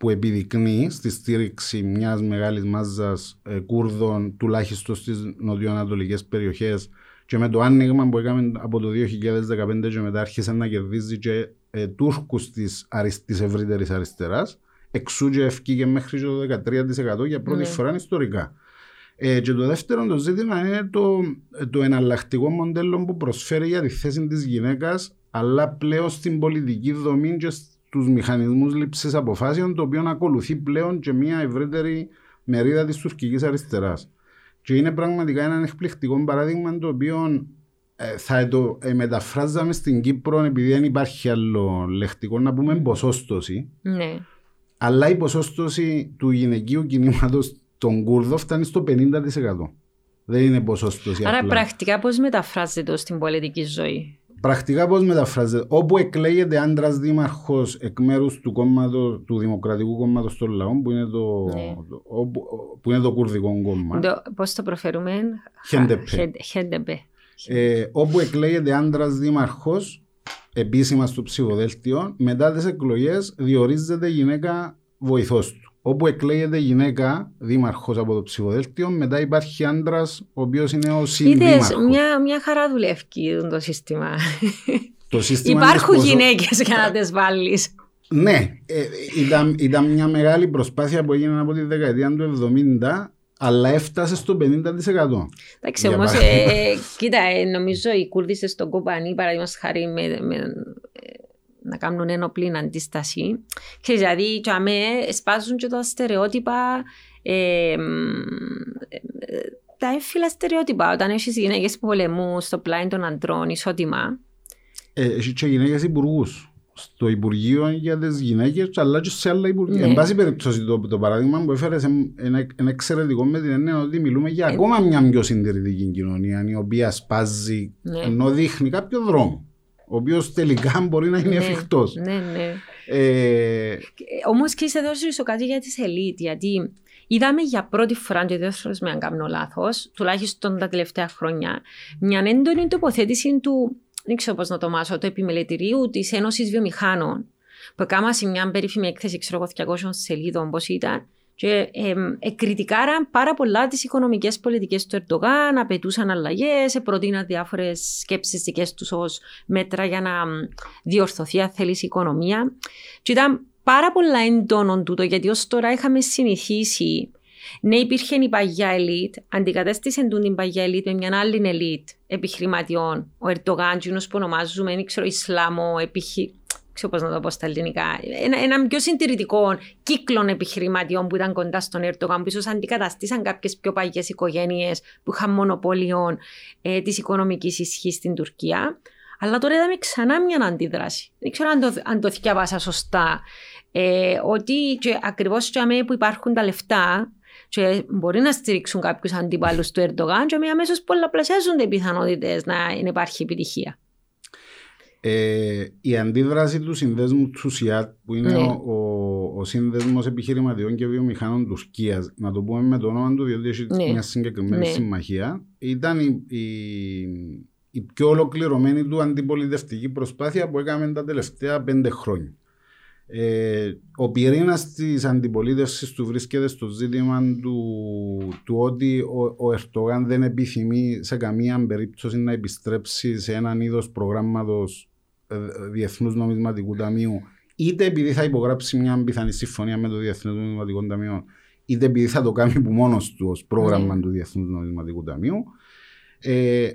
που επιδεικνύει στη στήριξη μιας μεγάλης μάζας ε, Κούρδων τουλάχιστον στις νοτιοανατολικές περιοχές και με το άνοιγμα που έκαμε από το 2015 και μετά άρχισε να κερδίζει και ε, Τούρκους της, αρισ, της ευρύτερης αριστεράς εξού και ευκήγε μέχρι και το 13% για πρώτη Ναι. φορά ιστορικά. Ε, και το δεύτερο το ζήτημα είναι το, το εναλλακτικό μοντέλο που προσφέρει για τη θέση της γυναίκας αλλά πλέον στην πολιτική δομή και στους μηχανισμούς λήψης αποφάσεων το οποίο ακολουθεί πλέον και μια ευρύτερη μερίδα της τουρκικής αριστεράς. Και είναι πραγματικά ένα εκπληκτικό παράδειγμα το οποίο ε, θα το ε, μεταφράζαμε στην Κύπρο επειδή δεν υπάρχει άλλο λεχτικό να πούμε ποσόστοση Ναι. αλλά η ποσόστοση του γυναικείου κινήματος των Κούρδων φτάνει στο 50%. Δεν είναι ποσόστοση Άρα απλά. πρακτικά πώς μεταφράζεται το στην πολιτική ζωή; Πρακτικά πώς μεταφράζεται. Όπου εκλέγεται άντρας δήμαρχος εκ μέρους του, κόμματος- του Δημοκρατικού Κόμματος των Λαών, που είναι το, Ναι. το- όπου- που είναι το κουρδικό κόμμα. Πώς το προφέρουμε, Χέντεπε. Χέντεπε. Ε, όπου εκλέγεται άντρας δήμαρχος, επίσημα στο ψηφοδέλτιο, μετά τις εκλογές διορίζεται γυναίκα βοηθός του. Όπου εκλέγεται γυναίκα δήμαρχος από το ψηφοδέλτιο, μετά υπάρχει άντρας ο οποίος είναι ο συνδήμαρχος. Μια, μια χαρά δουλεύει το σύστημα. *laughs* Το σύστημα Υπάρχουν γυναίκες για να τις βάλεις. Ναι, ε, ήταν, ήταν μια μεγάλη προσπάθεια που έγινε από τη δεκαετία του 70 αλλά έφτασε στο 50%. Εντάξει, όμως, ε, κοίτα, ε, νομίζω οι Κούρδοι στον Κοπανί, παραδείγματος χάρη, με, με, ε, να κάνουν ενοπλή αντίσταση. Και δηλαδή, και αμέ, σπάζουν και τα στερεότυπα. Ε, τα έμφυλα στερεότυπα. Όταν έχεις γυναίκες που πολεμούν στο πλάι των αντρών, ισότιμα. Έχεις και γυναίκες υπουργούς στο Υπουργείο για τις γυναίκες, αλλά και σε άλλα Υπουργεία. Ναι. Εν πάση περιπτώσει, το, το παράδειγμα που έφερες είναι, είναι εξαιρετικό με την έννοια ότι μιλούμε για ε... ακόμα μια πιο συντηρητική κοινωνία, η οποία σπάζει ναι. ενώ δείχνει κάποιο δρόμο. Ο οποίος τελικά μπορεί να είναι ναι. εφικτός. Ναι, ναι. Ε... Όμως και είσαι εδώ στο κάτι για τη ελίτ, γιατί είδαμε για πρώτη φορά, και δεν θέλω να κάνω λάθος, τουλάχιστον τα τελευταία χρόνια, μια έντονη τοποθέτηση του δεν ξέρω πώς να το μάσω, το επιμελητηρίου της Ένωσης Βιομηχάνων, που έκαναν μια περίφημη έκθεση, ξέρω εγώ, 200 σελίδων, πώς ήταν, και ε, εκριτικάραν πάρα πολλά τις οικονομικές πολιτικές του Ερντογάν, απαιτούσαν αλλαγές, προτείναν διάφορες σκέψεις δικές τους ως μέτρα για να διορθωθεί, αν θέλεις, η οικονομία. Και ήταν πάρα πολλά έντονο τούτο, γιατί ως τώρα είχαμε συνηθίσει ναι, υπήρχε η παγιά ελίτ, αντικατέστησε την παγιά ελίτ με μια άλλη ελίτ επιχειρηματιών. Ο Ερντογάν, που ονομάζουμε, δεν ξέρω, Ισλάμο, επιχει... ξέρω πώς να το πω στα ελληνικά. Ένα, ένα πιο συντηρητικό κύκλο επιχειρηματιών που ήταν κοντά στον Ερντογάν, που ίσως αντικαταστήσαν κάποιες πιο παγιές οικογένειες που είχαν μονοπόλιο ε, της οικονομικής ισχύς στην Τουρκία. Αλλά τώρα είδαμε ξανά μια αντίδραση. Δεν ξέρω αν το, αν το διάβασα σωστά. Ε, ότι ακριβώς που υπάρχουν τα λεφτά, και μπορεί να στηρίξουν κάποιους αντιπάλους του Ερντογάν και αμέσως πολλαπλασιάζονται οι πιθανότητες να υπάρχει επιτυχία. Ε, η αντίδραση του συνδέσμου του ΣΙΑΤ, που είναι ναι. ο, ο, ο σύνδεσμο επιχειρηματιών και βιομηχάνων Τουρκία, να το πούμε με το όνομα του, διότι έχει ναι. μια συγκεκριμένη ναι. συμμαχία, ήταν η, η, η πιο ολοκληρωμένη του αντιπολιτευτική προσπάθεια που έκαμε τα τελευταία πέντε χρόνια. Ε, ο πυρήνας της αντιπολίτευσης του βρίσκεται στο ζήτημα του, του ότι ο, ο Ερτογάν δεν επιθυμεί σε καμία περίπτωση να επιστρέψει σε έναν είδος προγράμματος ε, Διεθνούς Νομισματικού Ταμείου, είτε επειδή θα υπογράψει μια πιθανή συμφωνία με το Διεθνέ Νομισματικό Ταμείο, είτε επειδή θα το κάνει που μόνος του ως πρόγραμμα mm. του Διεθνούς Νομισματικού Ταμείου. Ε,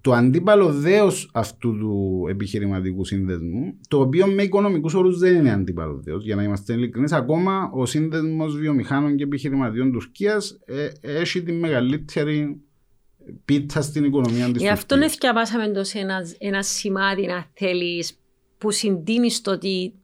το αντίπαλο δέος αυτού του επιχειρηματικού σύνδεσμου, το οποίο με οικονομικούς όρους δεν είναι αντίπαλο δέος, για να είμαστε ειλικρινείς, ακόμα ο σύνδεσμος βιομηχάνων και επιχειρηματιών Τουρκίας ε, έχει τη μεγαλύτερη πίτσα στην οικονομία της. Γι' αυτό δεν διαβάσαμε ένα, ένα σημάδι, να θέλεις, που συντείνεις στο ότι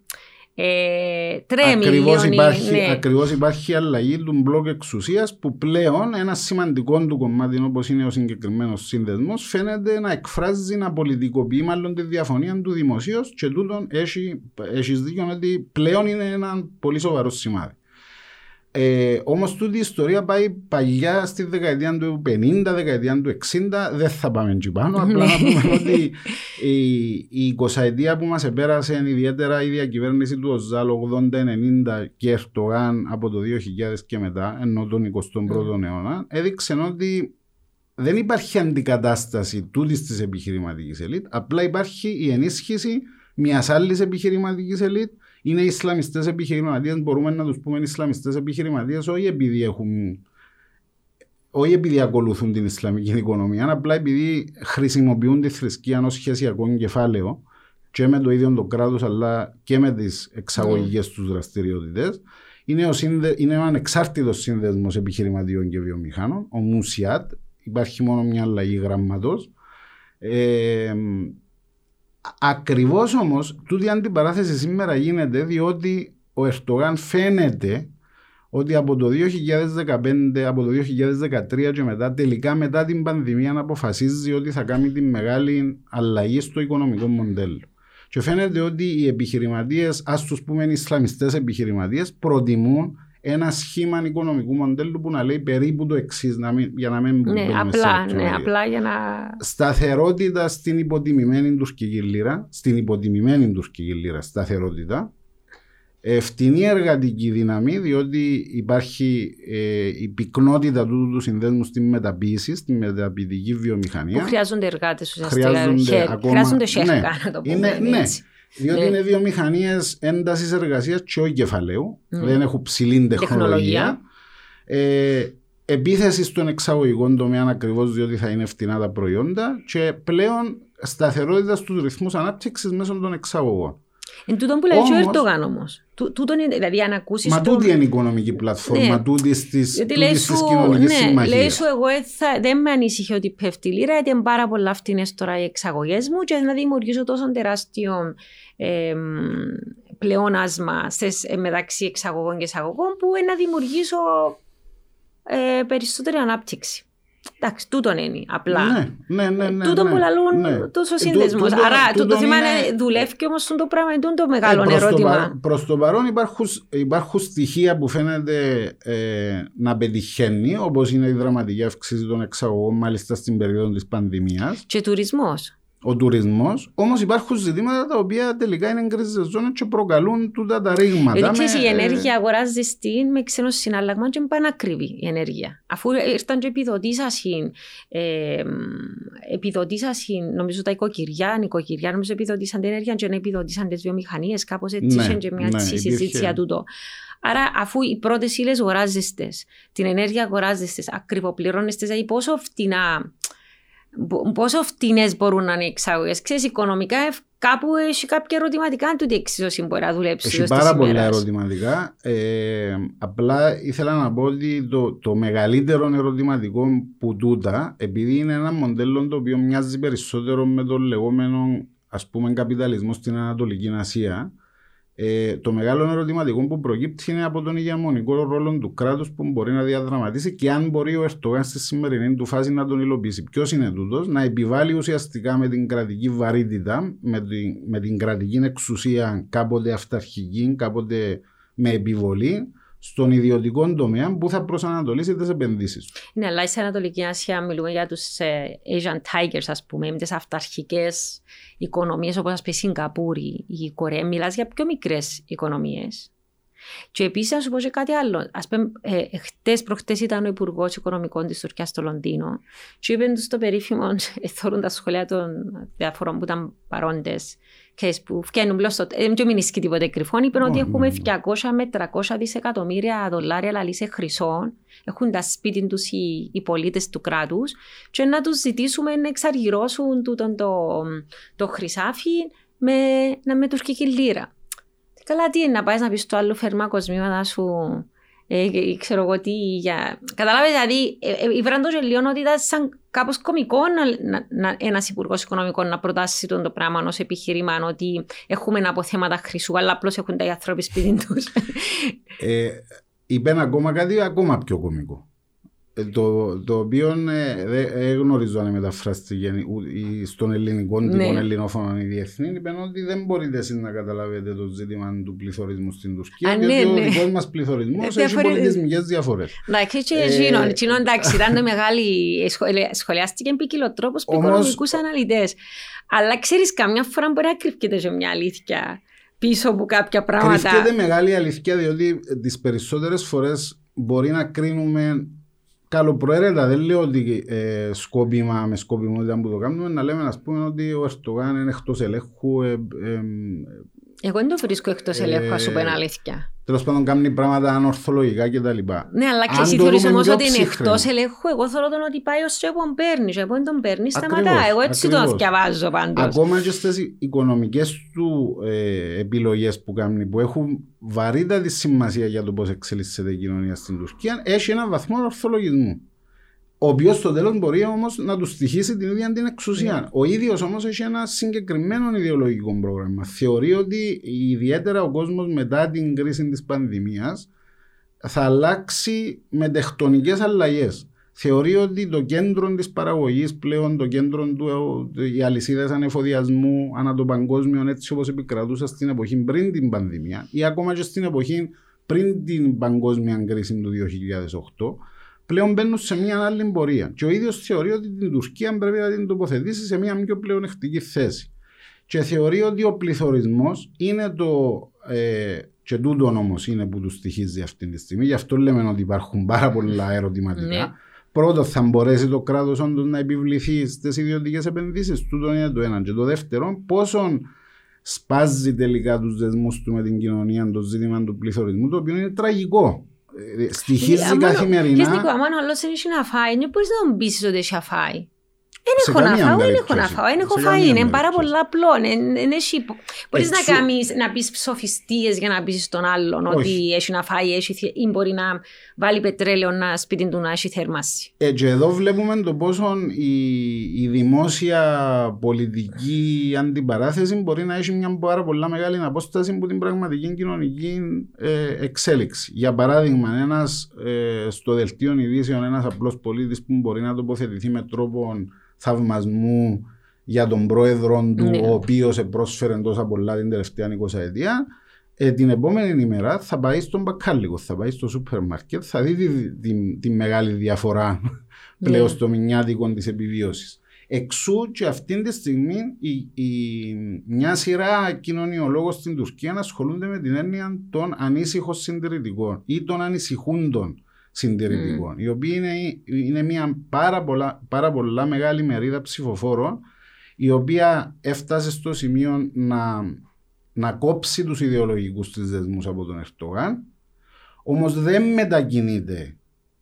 ε, τρέμει ακριβώς υπάρχει, ναι. ακριβώς υπάρχει αλλαγή του μπλοκ εξουσίας που πλέον ένα σημαντικό του κομμάτι όπως είναι ο συγκεκριμένος σύνδεσμος φαίνεται να εκφράζει, να πολιτικοποιεί μάλλον τη διαφωνία του δημοσίου και τούτον έχει, έχεις δίκιο ότι πλέον είναι ένα πολύ σοβαρό σημάδι. Ε, Όμως τούτη η ιστορία πάει παλιά στη δεκαετία του 50, δεκαετία του 60. Δεν θα πάμε εκεί πάνω. Απλά να πούμε ότι η, η 20 ετία που μας επέρασε, ιδιαίτερα η διακυβέρνηση του ΟΖΑΛ 80-90 και Ερτογάν από το 2000 και μετά, ενώ τον 21ο αιώνα, έδειξε ότι δεν υπάρχει αντικατάσταση τούτης της επιχειρηματικής ελίτ. Απλά υπάρχει η ενίσχυση μιας άλλης επιχειρηματικής ελίτ είναι Ισλαμιστές επιχειρηματίες, μπορούμε να τους πούμε Ισλαμιστές επιχειρηματίες, όχι επειδή έχουν. Όχι επειδή ακολουθούν την Ισλαμική οικονομία, απλά επειδή χρησιμοποιούν τη θρησκεία ως σχεσιακό κεφάλαιο και με το ίδιο το κράτος, αλλά και με τις εξαγωγικές mm. τους δραστηριότητες. Είναι, σύνδε... είναι ένα ανεξάρτητος σύνδεσμος επιχειρηματιών και βιομηχάνων, ο Μουσιάτ. Υπάρχει μόνο μια αλλαγή γραμματό. Ε, Ακριβώς όμως, τούτη αντιπαράθεση σήμερα γίνεται διότι ο Ερτογάν φαίνεται ότι από το 2015, από το 2013 και μετά, τελικά μετά την πανδημία να αποφασίζει ότι θα κάνει τη μεγάλη αλλαγή στο οικονομικό μοντέλο. Και φαίνεται ότι οι επιχειρηματίες, ας τους πούμε Ισλαμιστές επιχειρηματίες, προτιμούν ένα σχήμα οικονομικού μοντέλου που να λέει περίπου το εξής, για να μην ναι, απλά, ναι, απλά για να. Σταθερότητα στην υποτιμημένη τουρκική λίρα, στην υποτιμημένη τουρκική λίρα, σταθερότητα. Φτηνή εργατική δύναμη, διότι υπάρχει ε, η πυκνότητα του, του συνδέσμου στη μεταποίηση, στη μεταποιητική βιομηχανία. Που χρειάζονται εργάτες ουσιαστικά. Χρειάζονται, ακόμα, χρειάζονται σέρκα, ναι, να το πούμε. Είναι, ναι, διότι ναι. είναι βιομηχανίε έντασης εργασίας και όχι κεφαλαίου. Ναι. Δεν έχουν ψηλή τεχνολογία. Ε, επίθεση στον εξαγωγικό τομέα ακριβώς διότι θα είναι φτηνά τα προϊόντα και πλέον σταθερότητα στους ρυθμούς ανάπτυξης μέσω των εξαγωγών. Εν τούτον που λέει ο Ερτογάν όμως. δηλαδή αν ακούσεις... Μα τούτη είναι η οικονομική πλατφόρμα, ναι. τούτη της, κοινωνικής ναι, συμμαχίας. Λέει σου εγώ θα, δεν με ανησυχεί ότι πέφτει η λίρα, γιατί είναι πάρα πολλά φτηνές τώρα οι εξαγωγές μου και να δημιουργήσω τόσο τεράστιο ε, πλεόνασμα στις, ε, μεταξύ εξαγωγών και εισαγωγών που να δημιουργήσω ε, περισσότερη ανάπτυξη. Εντάξει, τούτο είναι απλά. Ναι, ναι, ναι. ναι τούτο ναι, που λαλούν ναι. τόσο ε, σύνδεσμο. Άρα τούτο, το θέμα είναι δουλεύει όμως το πράγμα, είναι το μεγάλο ε, ερώτημα. Προς το παρόν υπάρχουν, υπάρχουν στοιχεία που φαίνεται ε, να πετυχαίνει, όπως είναι η δραματική αύξηση των εξαγωγών, μάλιστα στην περίοδο της πανδημίας. Και τουρισμός ο τουρισμός. Όμως υπάρχουν ζητήματα τα οποία τελικά είναι γκρίζε ζώνε και προκαλούν τούτα τα ρήγματα. Γιατί ξέρει, η ενέργεια αγοράζεις στην με ξένος συνάλλαγμα και είναι ακριβή η ενέργεια. Αφού ήρθαν και επιδοτήσασαν, ε, επιδοτήσασαν νομίζω τα οικοκυριά, νοικοκυριά, νομίζω επιδοτήσαν την ενέργεια και επιδοτήσαν τις βιομηχανίες. Κάπως έτσι ναι, και μια ναι, συζήτηση για τούτο. Άρα, αφού οι πρώτες ύλες αγοράζεστε, την ενέργεια αγοράζεστε, ακριβοπληρώνεστε, δηλαδή πόσο φτηνά πόσο φτηνές μπορούν να είναι οι εξαγωγές. Ξέρεις, οικονομικά κάπου έχει κάποια ερωτηματικά αν τούτη εξίσωση μπορεί να δουλέψει. Έχει πάρα πολλά ερωτηματικά. Ε, απλά ήθελα να πω ότι το, το μεγαλύτερο ερωτηματικό που τούτα, επειδή είναι ένα μοντέλο το οποίο μοιάζει περισσότερο με το λεγόμενο ας πούμε καπιταλισμό στην Ανατολική Ασία, ε, το μεγάλο ερωτηματικό που προκύπτει είναι από τον ηγεμονικό ρόλο του κράτους που μπορεί να διαδραματίσει και αν μπορεί ο Ερτογάν στη σημερινή του φάση να τον υλοποιήσει. Ποιος είναι τούτος, να επιβάλλει ουσιαστικά με την κρατική βαρύτητα, με την, με την κρατική εξουσία, κάποτε αυταρχική, κάποτε με επιβολή, στον ιδιωτικό τομέα που θα προσανατολίσει τις επενδύσεις του. Ναι, αλλά σε Ανατολική Ασία μιλούμε για τους ε, Asian Tigers, ας πούμε, με τις αυταρχικές οικονομίες όπως ας πούμε η Σιγκαπούρη, η Κορέα. Μιλάς για πιο μικρές οικονομίες. Και επίσης, να σου πω και κάτι άλλο. Α πούμε, ε, χτε προχτές ήταν ο Υπουργός Οικονομικών της Τουρκίας στο Λονδίνο, και είπε στο περίφημο, *laughs* εθώρουν τα σχολεία των διαφορών που ήταν παρόντες, ξέρεις, που φτιάχνουν μπλωστό, δεν και μηνύσκει τίποτε κρυφόν, είπαν ότι έχουμε 200 με 300 δισεκατομμύρια δολάρια λαλή σε χρυσό, έχουν τα σπίτι τους οι, οι πολίτες του κράτους, και να τους ζητήσουμε να εξαργυρώσουν τούτο το, το χρυσάφι με, με τουρκική λίρα. Καλά, τι είναι να πάεις να πεις στο άλλο φερμακοσμήματα σου ε, ξέρω εγώ τι για... Κατάλαβες, δηλαδή, ε, ε, ήβραν το γελίο ότι ήταν σαν κάπως κωμικό να, να, να, ένας υπουργός οικονομικών να προτάσει τον το πράγμα ως επιχείρημα ότι έχουμε ένα αποθέματα χρυσού, αλλά απλώς έχουν τα άνθρωποι σπίτι τους. ε, είπε ακόμα κάτι ακόμα πιο κωμικό; Ε, το, το οποίο ε, δεν γνωρίζω αν μεταφράστηκε στον ελληνικό ναι. τύπο ελληνόφωνο ή διεθνή, είπε ότι δεν μπορείτε εσείς να καταλάβετε το ζήτημα του πληθωρισμού στην Τουρκία. Α, ναι, γιατί ναι. ο δικός μας πληθωρισμός ε, έχει πολιτισμικές διαφορές. Εντάξει, και εκείνο, εντάξει, ήταν μεγάλη. Σχολιάστηκε ποικιλό τρόπος από οικονομικούς αναλυτές. Αλλά ξέρεις, καμιά φορά μπορεί να κρυφκείται σε μια αλήθεια πίσω από κάποια πράγματα. Κρυφκείται μεγάλη αλήθεια, διότι τις περισσότερες φορές μπορεί να κρίνουμε καλοπροαίρετα, δεν λέω ότι ε, σκόπιμα με σκόπιμότητα που το κάνουμε, να λέμε ας πούμε ότι ο Ερτογάν είναι εκτός ελέγχου. Ε, ε, εγώ δεν το βρίσκω εκτός ελέγχου, ας πούμε αλήθεια. Τέλος πάντων, κάνει πράγματα ανορθολογικά κτλ. Ναι, αλλά και εσύ θεωρείς όμως ότι είναι εκτός ελέγχου. Εγώ θέλω τον ότι πάει ως τσέπον παίρνει. Εγώ δεν τον παίρνει, σταματά. Εγώ έτσι το διαβάζω πάντως. Ακόμα και στις οικονομικές του ε, επιλογές που κάνει, που έχουν βαρύτατη σημασία για το πώς εξελίσσεται η κοινωνία στην Τουρκία, έχει έναν βαθμό ορθολογισμού ο οποίος στο τέλος μπορεί όμως να του στοιχήσει την ίδια την εξουσία. Ναι. Ο ίδιος όμως έχει ένα συγκεκριμένο ιδεολογικό πρόγραμμα. Θεωρεί ότι ιδιαίτερα ο κόσμος μετά την κρίση της πανδημίας θα αλλάξει με τεκτονικές αλλαγές. Θεωρεί ότι το κέντρο της παραγωγής πλέον, το κέντρο του, οι αλυσίδες ανεφοδιασμού ανά το παγκόσμιο, έτσι όπως επικρατούσε στην εποχή πριν την πανδημία ή ακόμα και στην εποχή πριν την παγκόσμια κρίση του 2008, πλέον μπαίνουν σε μια άλλη πορεία. Και ο ίδιος θεωρεί ότι την Τουρκία πρέπει να την τοποθετήσει σε μια πιο πλεονεκτική θέση. Και θεωρεί ότι ο πληθωρισμός είναι το. Ε, και τούτο όμως είναι που τους στοιχίζει αυτή τη στιγμή. Γι' αυτό λέμε ότι υπάρχουν πάρα πολλά ερωτηματικά. Ναι. Πρώτο, θα μπορέσει το κράτος όντως να επιβληθεί στις ιδιωτικές επενδύσεις. Τούτο είναι το ένα. Και το δεύτερο, πόσο σπάζει τελικά τους δεσμούς του με την κοινωνία το ζήτημα του πληθωρισμού, το οποίο είναι τραγικό. Ε, στοιχίζει καθημερινά. Και στην αν άλλος δεν έχει να φάει, δεν μπορείς να τον πείσει ότι έχει να φάει. Δεν έχω να φάω, δεν έχω να φάω, δεν έχω φάει, είναι πάρα πολλά απλό. Μπορείς να, κάνεις, να πεις ψοφιστίες για να πεις τον άλλον ότι έχει να φάει ή μπορεί να βάλει πετρέλαιο να σπίτι του να έχει θερμάσει. Ε, και εδώ βλέπουμε το πόσο η, η δημόσια πολιτική αντιπαράθεση μπορεί να έχει μια πάρα πολλά μεγάλη απόσταση από την πραγματική κοινωνική ε, εξέλιξη. Για παράδειγμα, ένας ε, στο δελτίο ειδήσεων ένας απλός πολίτης που μπορεί να τοποθετηθεί με τρόπο θαυμασμού για τον πρόεδρο του, ναι. ο οποίος πρόσφερε τόσα πολλά την τελευταία 20 ετία, ε, την επόμενη ημέρα θα πάει στον μπακάλικο, θα πάει στο σούπερ μάρκετ, θα δει τη, τη, τη μεγάλη διαφορά ναι. πλέον στο μηνιάτικο της επιβίωσης. Εξού και αυτή τη στιγμή η, η, μια σειρά κοινωνιολόγων στην Τουρκία ασχολούνται με την έννοια των ανήσυχων συντηρητικών ή των ανησυχούντων συντηρητικών, mm. οι οποίοι είναι, είναι μια πάρα πολλά, πάρα πολλά μεγάλη μερίδα ψηφοφόρων, η οποία έφτασε στο σημείο να, να κόψει τους ιδεολογικούς της δεσμούς από τον Ερτογάν, όμως δεν μετακινείται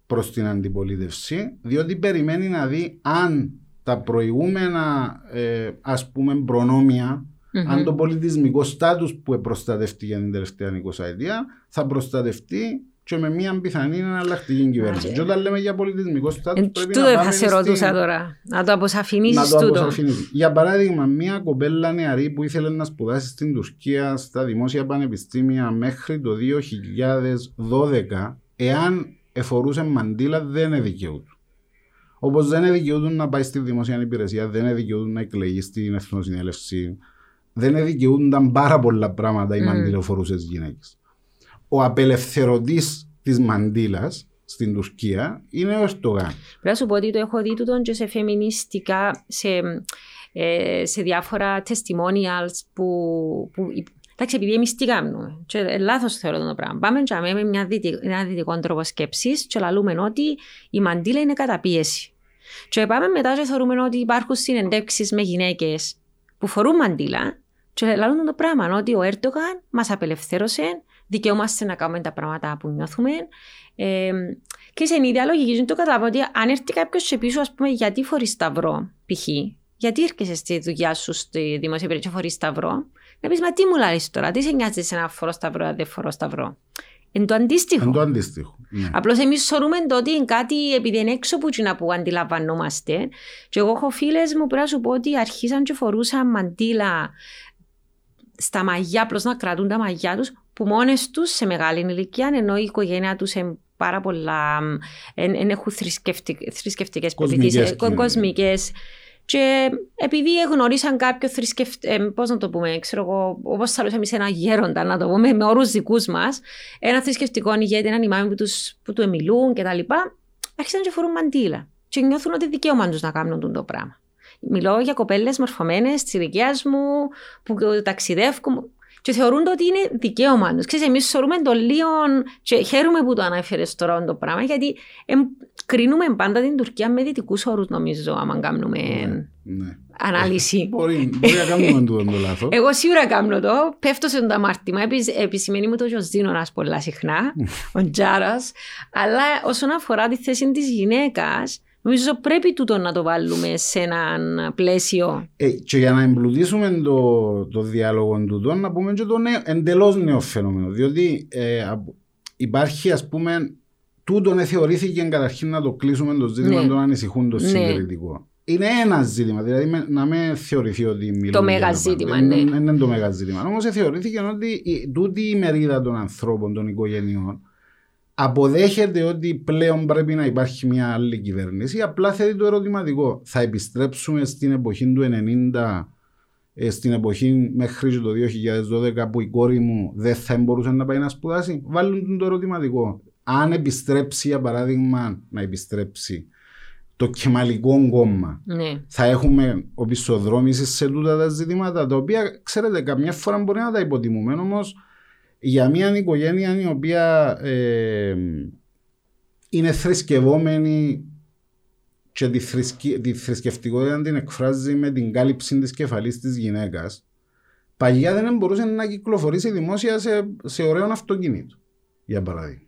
προς την αντιπολίτευση, διότι περιμένει να δει αν τα προηγούμενα ε, ας πούμε προνόμια, mm-hmm. αν το πολιτισμικό στάτους που προστατεύτηκε την τελευταία 20 ετία θα προστατευτεί και με μια πιθανή εναλλακτική κυβέρνηση. Και όταν λέμε για πολιτισμικό στάτους, ε, πρέπει να πάμε θα σε ρωτούσα τώρα. Να το αποσαφηνίσεις τούτο. Για παράδειγμα, μια κοπέλα νεαρή που ήθελε να σπουδάσει στην Τουρκία στα δημόσια πανεπιστήμια μέχρι το 2012, εάν εφορούσε μαντήλα, δεν είναι δικαιούτου. Όπως δεν είναι δικαιούτου να πάει στη δημόσια υπηρεσία, δεν είναι δικαιούτου να εκλεγεί στην Εθνοσυνέλευση, δεν είναι δικαιούνταν πάρα πολλά πράγματα οι mm. μαντήλοφορούσε γυναίκες ο απελευθερωτής της μαντήλας στην Τουρκία είναι ο Ερτογάν. Πρέπει να σου πω ότι το έχω δει τούτον και σε φεμινιστικά, σε, ε, σε διάφορα testimonials που, που Εντάξει, επειδή εμείς τι κάνουμε, και ε, λάθος θεωρώ το πράγμα. Πάμε και με μια δυτικό, ένα δυτικό τρόπο σκέψης και λαλούμε ότι η μαντήλα είναι καταπίεση. Και πάμε μετά και θεωρούμε ότι υπάρχουν συνεντεύξεις με γυναίκες που φορούν μαντήλα και λαλούν το πράγμα ότι ο Έρτογαν μας απελευθέρωσε δικαιούμαστε να κάνουμε τα πράγματα που νιώθουμε. Ε, και σε ίδια λογική, το καταλαβαίνω ότι αν έρθει κάποιος σε πίσω, ας πούμε, γιατί φορεί σταυρό, π.χ., γιατί έρχεσαι στη δουλειά σου στη δημόσια υπηρεσία φορεί σταυρό, να πεις, Μα τι μου λέει τώρα, τι σε νοιάζει σε ένα φορό σταυρό, αν δεν φορώ σταυρό. Εν το αντίστοιχο. Εν το αντίστοιχο. Ναι. Απλώς εμείς θεωρούμε ότι είναι κάτι επειδή είναι έξω που να που αντιλαμβανόμαστε. Και εγώ έχω φίλες μου που να σου πω ότι αρχίσαν και φορούσαν μαντήλα στα μαγιά, απλώς να κρατούν τα μαγιά τους που μόνες τους σε μεγάλη ηλικία, ενώ η οικογένειά τους είναι πάρα πολλά, εν, έχουν θρησκευτικές πεπιθήσεις, κοσμικές. Και επειδή γνωρίσαν κάποιο θρησκευτικό, ε, πώς να το πούμε, ξέρω εγώ, όπως θα εμεί ένα γέροντα, να το πούμε, με όρους δικούς μας, ένα θρησκευτικό ηγέτη, έναν ημάμι που, τους, που του εμιλούν κτλ. Άρχισαν να φορούν μαντήλα. Και νιώθουν ότι δικαίωμα τους να κάνουν το πράγμα. Μιλώ για κοπέλες μορφωμένες της ηλικίας μου, που ταξιδεύουν και θεωρούν ότι είναι δικαίωμα τους. Ξέρεις, εμείς θεωρούμε το λίγο και χαίρομαι που το αναφέρεις τώρα το πράγμα γιατί εμ, κρίνουμε πάντα την Τουρκία με δυτικούς όρους νομίζω άμα κάνουμε ναι, ναι. ανάλυση. *laughs* μπορεί, μπορεί να κάνουμε το, το λάθος. Εγώ σίγουρα κάνω το. Πέφτω σε το αμάρτημα. Επισημαίνει μου το Ζωσδίνωνας πολλά συχνά, ο Τζάρας. Αλλά όσον αφορά τη θέση της γυναίκας, Νομίζω πρέπει τούτο να το βάλουμε σε ένα πλαίσιο. Ε, και για να εμπλουτίσουμε το, το διάλογο τούτο, να πούμε και το νέο, εντελώς νέο φαινόμενο. Διότι ε, υπάρχει, ας πούμε, τούτο ναι, θεωρήθηκε καταρχήν να το κλείσουμε το ζήτημα ναι. των ανησυχούν το ναι. συντηρητικό. Είναι ένα ζήτημα, δηλαδή να μην θεωρηθεί ότι μιλούμε. Το μέγα ζήτημα, ναι. Είναι, είναι το μέγα ζήτημα. Όμως θεωρήθηκε ότι η, τούτη η μερίδα των ανθρώπων, των οικογενειών, αποδέχεται ότι πλέον πρέπει να υπάρχει μια άλλη κυβέρνηση. Απλά θέτει το ερωτηματικό. Θα επιστρέψουμε στην εποχή του 90 ε, στην εποχή μέχρι το 2012 που η κόρη μου δεν θα μπορούσε να πάει να σπουδάσει; Βάλουν το ερωτηματικό. Αν επιστρέψει, για παράδειγμα, να επιστρέψει το κεμαλικό κόμμα, Ναι. θα έχουμε οπισθοδρόμηση σε τούτα τα ζητήματα, τα οποία ξέρετε, καμιά φορά μπορεί να τα υποτιμούμε. Όμως για μια οικογένεια η οποία ε, είναι θρησκευόμενη και τη, θρησκε- τη θρησκευτικότητα την εκφράζει με την κάλυψη της κεφαλής της γυναίκας. Παλιά δεν μπορούσε να κυκλοφορήσει δημόσια σε, σε ωραίο αυτοκίνητο, για παράδειγμα.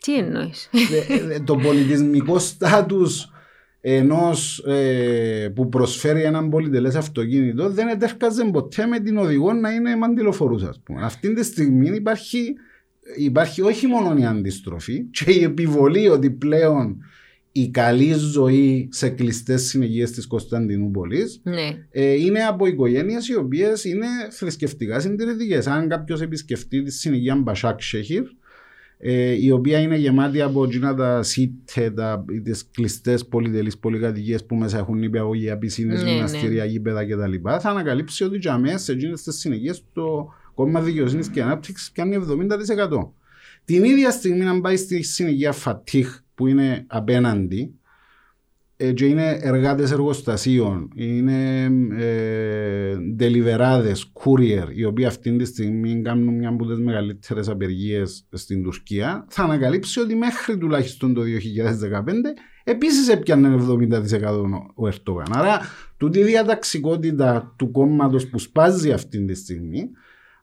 Τι εννοείς; Ε, ε, το πολιτισμικό *laughs* στάτους ενός ε, που προσφέρει έναν πολυτελές αυτοκίνητο δεν ετέρκαζε ποτέ με την οδηγό να είναι μαντιλοφορούσα. Ας πούμε. Αυτή τη στιγμή υπάρχει, υπάρχει όχι μόνο η αντιστροφή και η επιβολή ότι πλέον η καλή ζωή σε κλειστές συνοικίες της Κωνσταντινούπολης ναι. ε, είναι από οικογένειες οι οποίες είναι θρησκευτικά συντηρητικές. Αν κάποιος επισκεφτεί τη συνοικία Μπασάκ Σέχιρ, ε, η οποία είναι γεμάτη από εκείνα τα σίτε, τις κλειστές πολυτελείς πολυκατοικίες που μέσα έχουν νηπιαγωγεία, πισίνε, Ναι, γυμναστήρια, γήπεδα κτλ. Θα ανακαλύψει ότι για μέσα σε εκείνες τις συνοικίε το κόμμα δικαιοσύνης και ανάπτυξης κάνει 70%. Την ίδια στιγμή, αν πάει στη συνοικία Φατίχ που είναι απέναντι, ε, και είναι εργάτες εργοστασίων, είναι ε, τελιβεράδες, courier, οι οποίοι αυτή τη στιγμή κάνουν μια από τις μεγαλύτερες απεργίες στην Τουρκία, θα ανακαλύψει ότι μέχρι τουλάχιστον το 2015 επίσης έπιανε 70% ο Ερτογάν. Άρα, τούτη η διαταξικότητα του κόμματος που σπάζει αυτή τη στιγμή,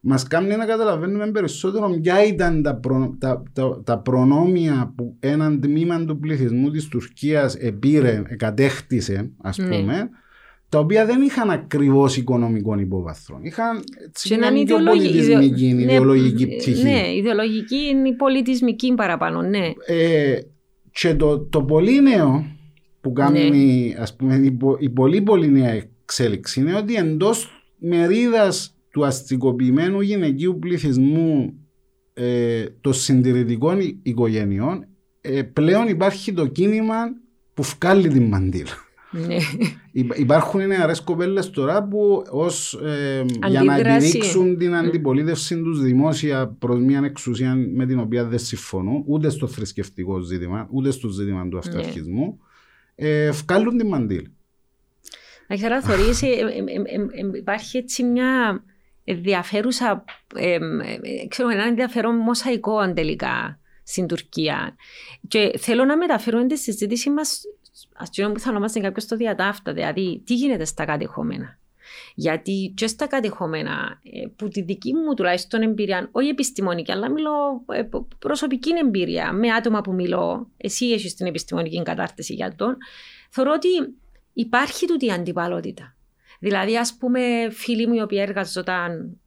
Μας κάνει να καταλαβαίνουμε περισσότερο ποια ήταν τα, προ, τα, τα, τα, προνόμια που έναν τμήμα του πληθυσμού της Τουρκίας επήρε, κατέχτησε ας Ναι. πούμε, τα οποία δεν είχαν ακριβώς οικονομικό υπόβαθρο. Είχαν έτσι, Και μια έναν πιο ιδεολογική- πολιτισμική, ιδεο- ναι, ιδεολογική πτυχή. Ναι, ιδεολογική είναι η πολιτισμική παραπάνω, ναι. Ε, και το, το πολύ νέο που κάνει Ναι. ας πούμε, η, πο- η πολύ πολύ νέα εξέλιξη είναι ότι εντός μερίδας του αστικοποιημένου γυναικείου πληθυσμού ε, των συντηρητικών οι- οικογενειών ε, πλέον υπάρχει το κίνημα που βγάλει την μαντήλα. ναι. Υπ- Υπάρχουν νεαρές κοπέλες τώρα που ως, ε, για να Αντίδραση. επιδείξουν την αντιπολίτευση τους δημόσια προς μια εξουσία με την οποία δεν συμφωνούν ούτε στο θρησκευτικό ζήτημα ούτε στο ζήτημα του αυταρχισμού ε, βγάλουν την μαντήλα. Να ξέρω, θεωρείς, ε, ε, ε, ε, ε, υπάρχει έτσι μια ενδιαφέρουσα, ε, ε, ε, ξέρω, ένα ενδιαφέρον μοσαϊκό τελικά στην Τουρκία. Και θέλω να μεταφέρουμε τη συζήτηση μας αυτό που θα ονομάζεται κάποιος στο διατάφτα, δηλαδή τι γίνεται στα κατεχόμενα. Γιατί και στα κατεχόμενα, ε, που τη δική μου τουλάχιστον εμπειρία, όχι επιστημονική, αλλά μιλώ ε, π- προσωπική εμπειρία, με άτομα που μιλώ, εσύ έχεις την επιστημονική κατάρτιση για τον, θεωρώ ότι υπάρχει τούτη η αντιπαλότητα. Δηλαδή, ας πούμε, φίλοι μου οι οποίοι εργαζόταν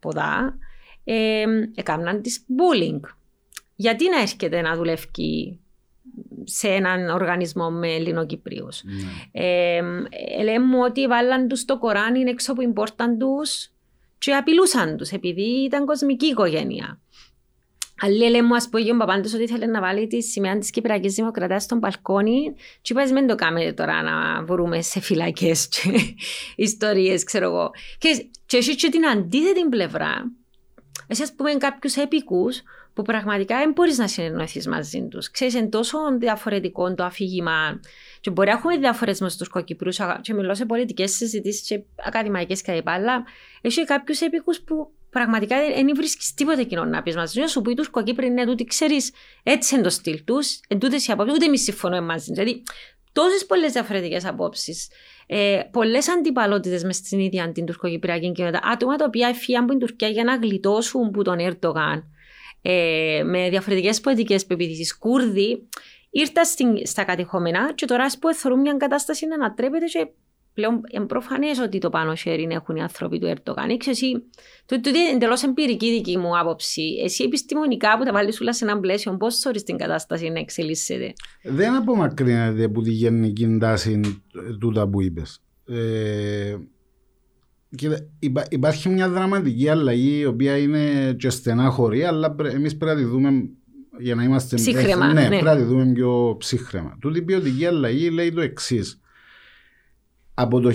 ποδά, ε, έκαναν τις bullying. Γιατί να έρχεται να δουλεύει σε έναν οργανισμό με Ελληνοκυπρίους. Ε, ε, λέμε μου ότι βάλαν τους το Κοράνι έξω από την πόρτα τους και απειλούσαν τους επειδή ήταν κοσμική οικογένεια. Άλλοι λέμε μου, ας πω, ο παπάντος ότι ήθελε να βάλει τη σημαία της Κυπριακής Δημοκρατίας στον μπαλκόνι και είπες μην το κάνετε τώρα να βρούμε σε φυλακές και *laughs* ιστορίες, ξέρω εγώ. Και, και έχει και την αντίθετη πλευρά. Εσύ, ας πούμε, κάποιους επικούς που πραγματικά δεν μπορείς να συνεννοηθείς μαζί τους. Ξέρεις, είναι τόσο διαφορετικό το αφήγημα. Και μπορεί να έχουμε διαφορέ μες του Κοκυπρού, και μιλώ σε πολιτικές συζητήσεις και ακαδημαϊκές κλπ. Αλλά έχει κάποιους επικού που πραγματικά δεν βρίσκεις τίποτα κοινό να πεις μαζί. Να σου πεις οι Τουρκοκύπροι είναι τούτοι, ξέρεις, έτσι είναι το στυλ τους, εν τούτες οι απόψεις, ούτε εμείς συμφωνούμε μαζί. Δηλαδή, τόσες πολλές διαφορετικές απόψεις. Ε, Πολλές αντιπαλότητες μες στην ίδια την τουρκοκυπριακή κοινότητα. Άτομα τα οποία έφυγαν από την Τουρκία για να γλιτώσουν που τον Ερντογάν ε, με διαφορετικές πολιτικές πεπιθήσεις Κούρδοι ήρθαν στην, στα κατεχόμενα και τώρα που θεωρούν μια κατάσταση να ανατρέπεται και πλέον είναι προφανές ότι το πάνω χέρι έχουν οι άνθρωποι του Ερτογάν. Ήξε εσύ, το, το, είναι εντελώς εμπειρική δική μου άποψη. Εσύ επιστημονικά που τα βάλεις όλα σε έναν πλαίσιο, πώς θεωρείς την κατάσταση να εξελίσσεται; Δεν απομακρύνεται από τη γενική τάση τούτα που είπες. Ε, Κοίτα, υπά, υπάρχει μια δραματική αλλαγή η οποία είναι και στενάχωρη, αλλά εμείς πρέπει να τη δούμε για να είμαστε. Ψύχρεμα. Ναι, ναι. πρέπει να τη δούμε πιο ψύχρεμα. Τούτη η ποιοτική αλλαγή λέει το εξής. Από το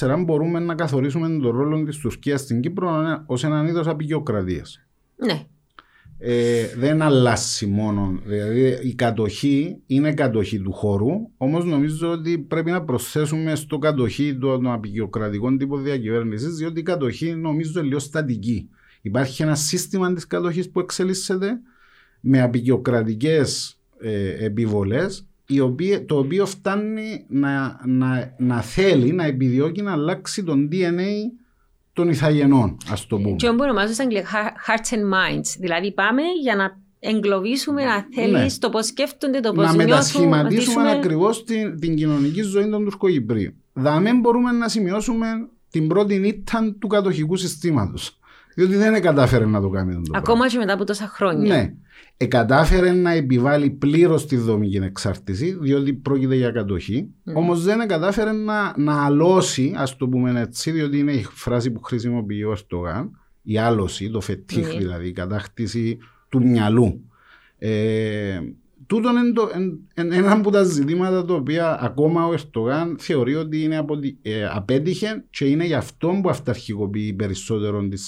1974 μπορούμε να καθορίσουμε τον ρόλο της Τουρκίας στην Κύπρο ως έναν είδος απεικιοκρατίας. Ναι. Ε, δεν αλλάζει μόνο. Δηλαδή η κατοχή είναι κατοχή του χώρου, όμως νομίζω ότι πρέπει να προσθέσουμε στο κατοχή των απεικιοκρατικών τύπο διακυβέρνησης, διότι η κατοχή νομίζω είναι λίγο στατική. Υπάρχει ένα σύστημα της κατοχής που εξελίσσεται με απεικιοκρατικές ε, επιβολέ, το οποίο φτάνει να, να, να θέλει, να επιδιώκει να αλλάξει τον DNA των ηθαγενών, ας το πούμε. Και που ονομάζω στα αγγλικά hearts and minds. Δηλαδή πάμε για να εγκλωβίσουμε, να θέλεις ναι. το πώς σκέφτονται, το πώς Να μετασχηματίσουμε ακριβώς την, την κοινωνική ζωή των Τουρκογυπρίων. Δαμέ μπορούμε να σημειώσουμε την πρώτη νύχτα του κατοχικού συστήματος. Διότι δεν κατάφερε να το κάνει. Το Ακόμα και μετά από τόσα χρόνια. Ναι. Ε, κατάφερε να επιβάλλει πλήρως τη δομική εξάρτηση, διότι πρόκειται για κατοχή. Mm. Όμως δεν κατάφερε να, να αλώσει, ας το πούμε έτσι, διότι είναι η φράση που χρησιμοποιεί ο Ερτογάν, η άλωση, το φετίχ mm. δηλαδή, η κατάκτηση του μυαλού. Ε, τούτο είναι το, εν, ένα από τα ζητήματα τα οποία ακόμα ο Ερτογάν θεωρεί ότι είναι απο, ε, απέτυχε και είναι γι' αυτό που αυταρχικοποιεί περισσότερο τη,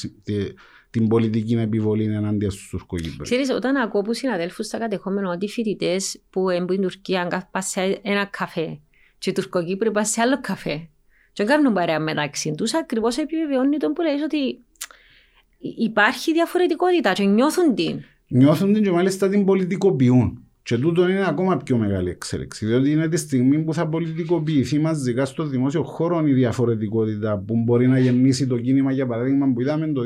την πολιτική επιβολή εναντίον στους Τουρκοκύπρου. Ξέρεις, όταν ακούω από συναδέλφους στα κατεχόμενα ότι οι φοιτητές που έμπουν στην Τουρκία πάνε σε ένα καφέ και οι Τουρκοκύπροι πάνε σε άλλο καφέ και κάνουν παρέα μεταξύ τους, ακριβώς επιβεβαιώνει τον που λέει ότι υπάρχει διαφορετικότητα και νιώθουν την. Νιώθουν την και μάλιστα την πολιτικοποιούν. Και τούτο είναι ακόμα πιο μεγάλη εξέλιξη. Διότι είναι τη στιγμή που θα πολιτικοποιηθεί μαζικά στο δημόσιο χώρο η διαφορετικότητα που μπορεί να γεννήσει το κίνημα, για παράδειγμα, που είδαμε το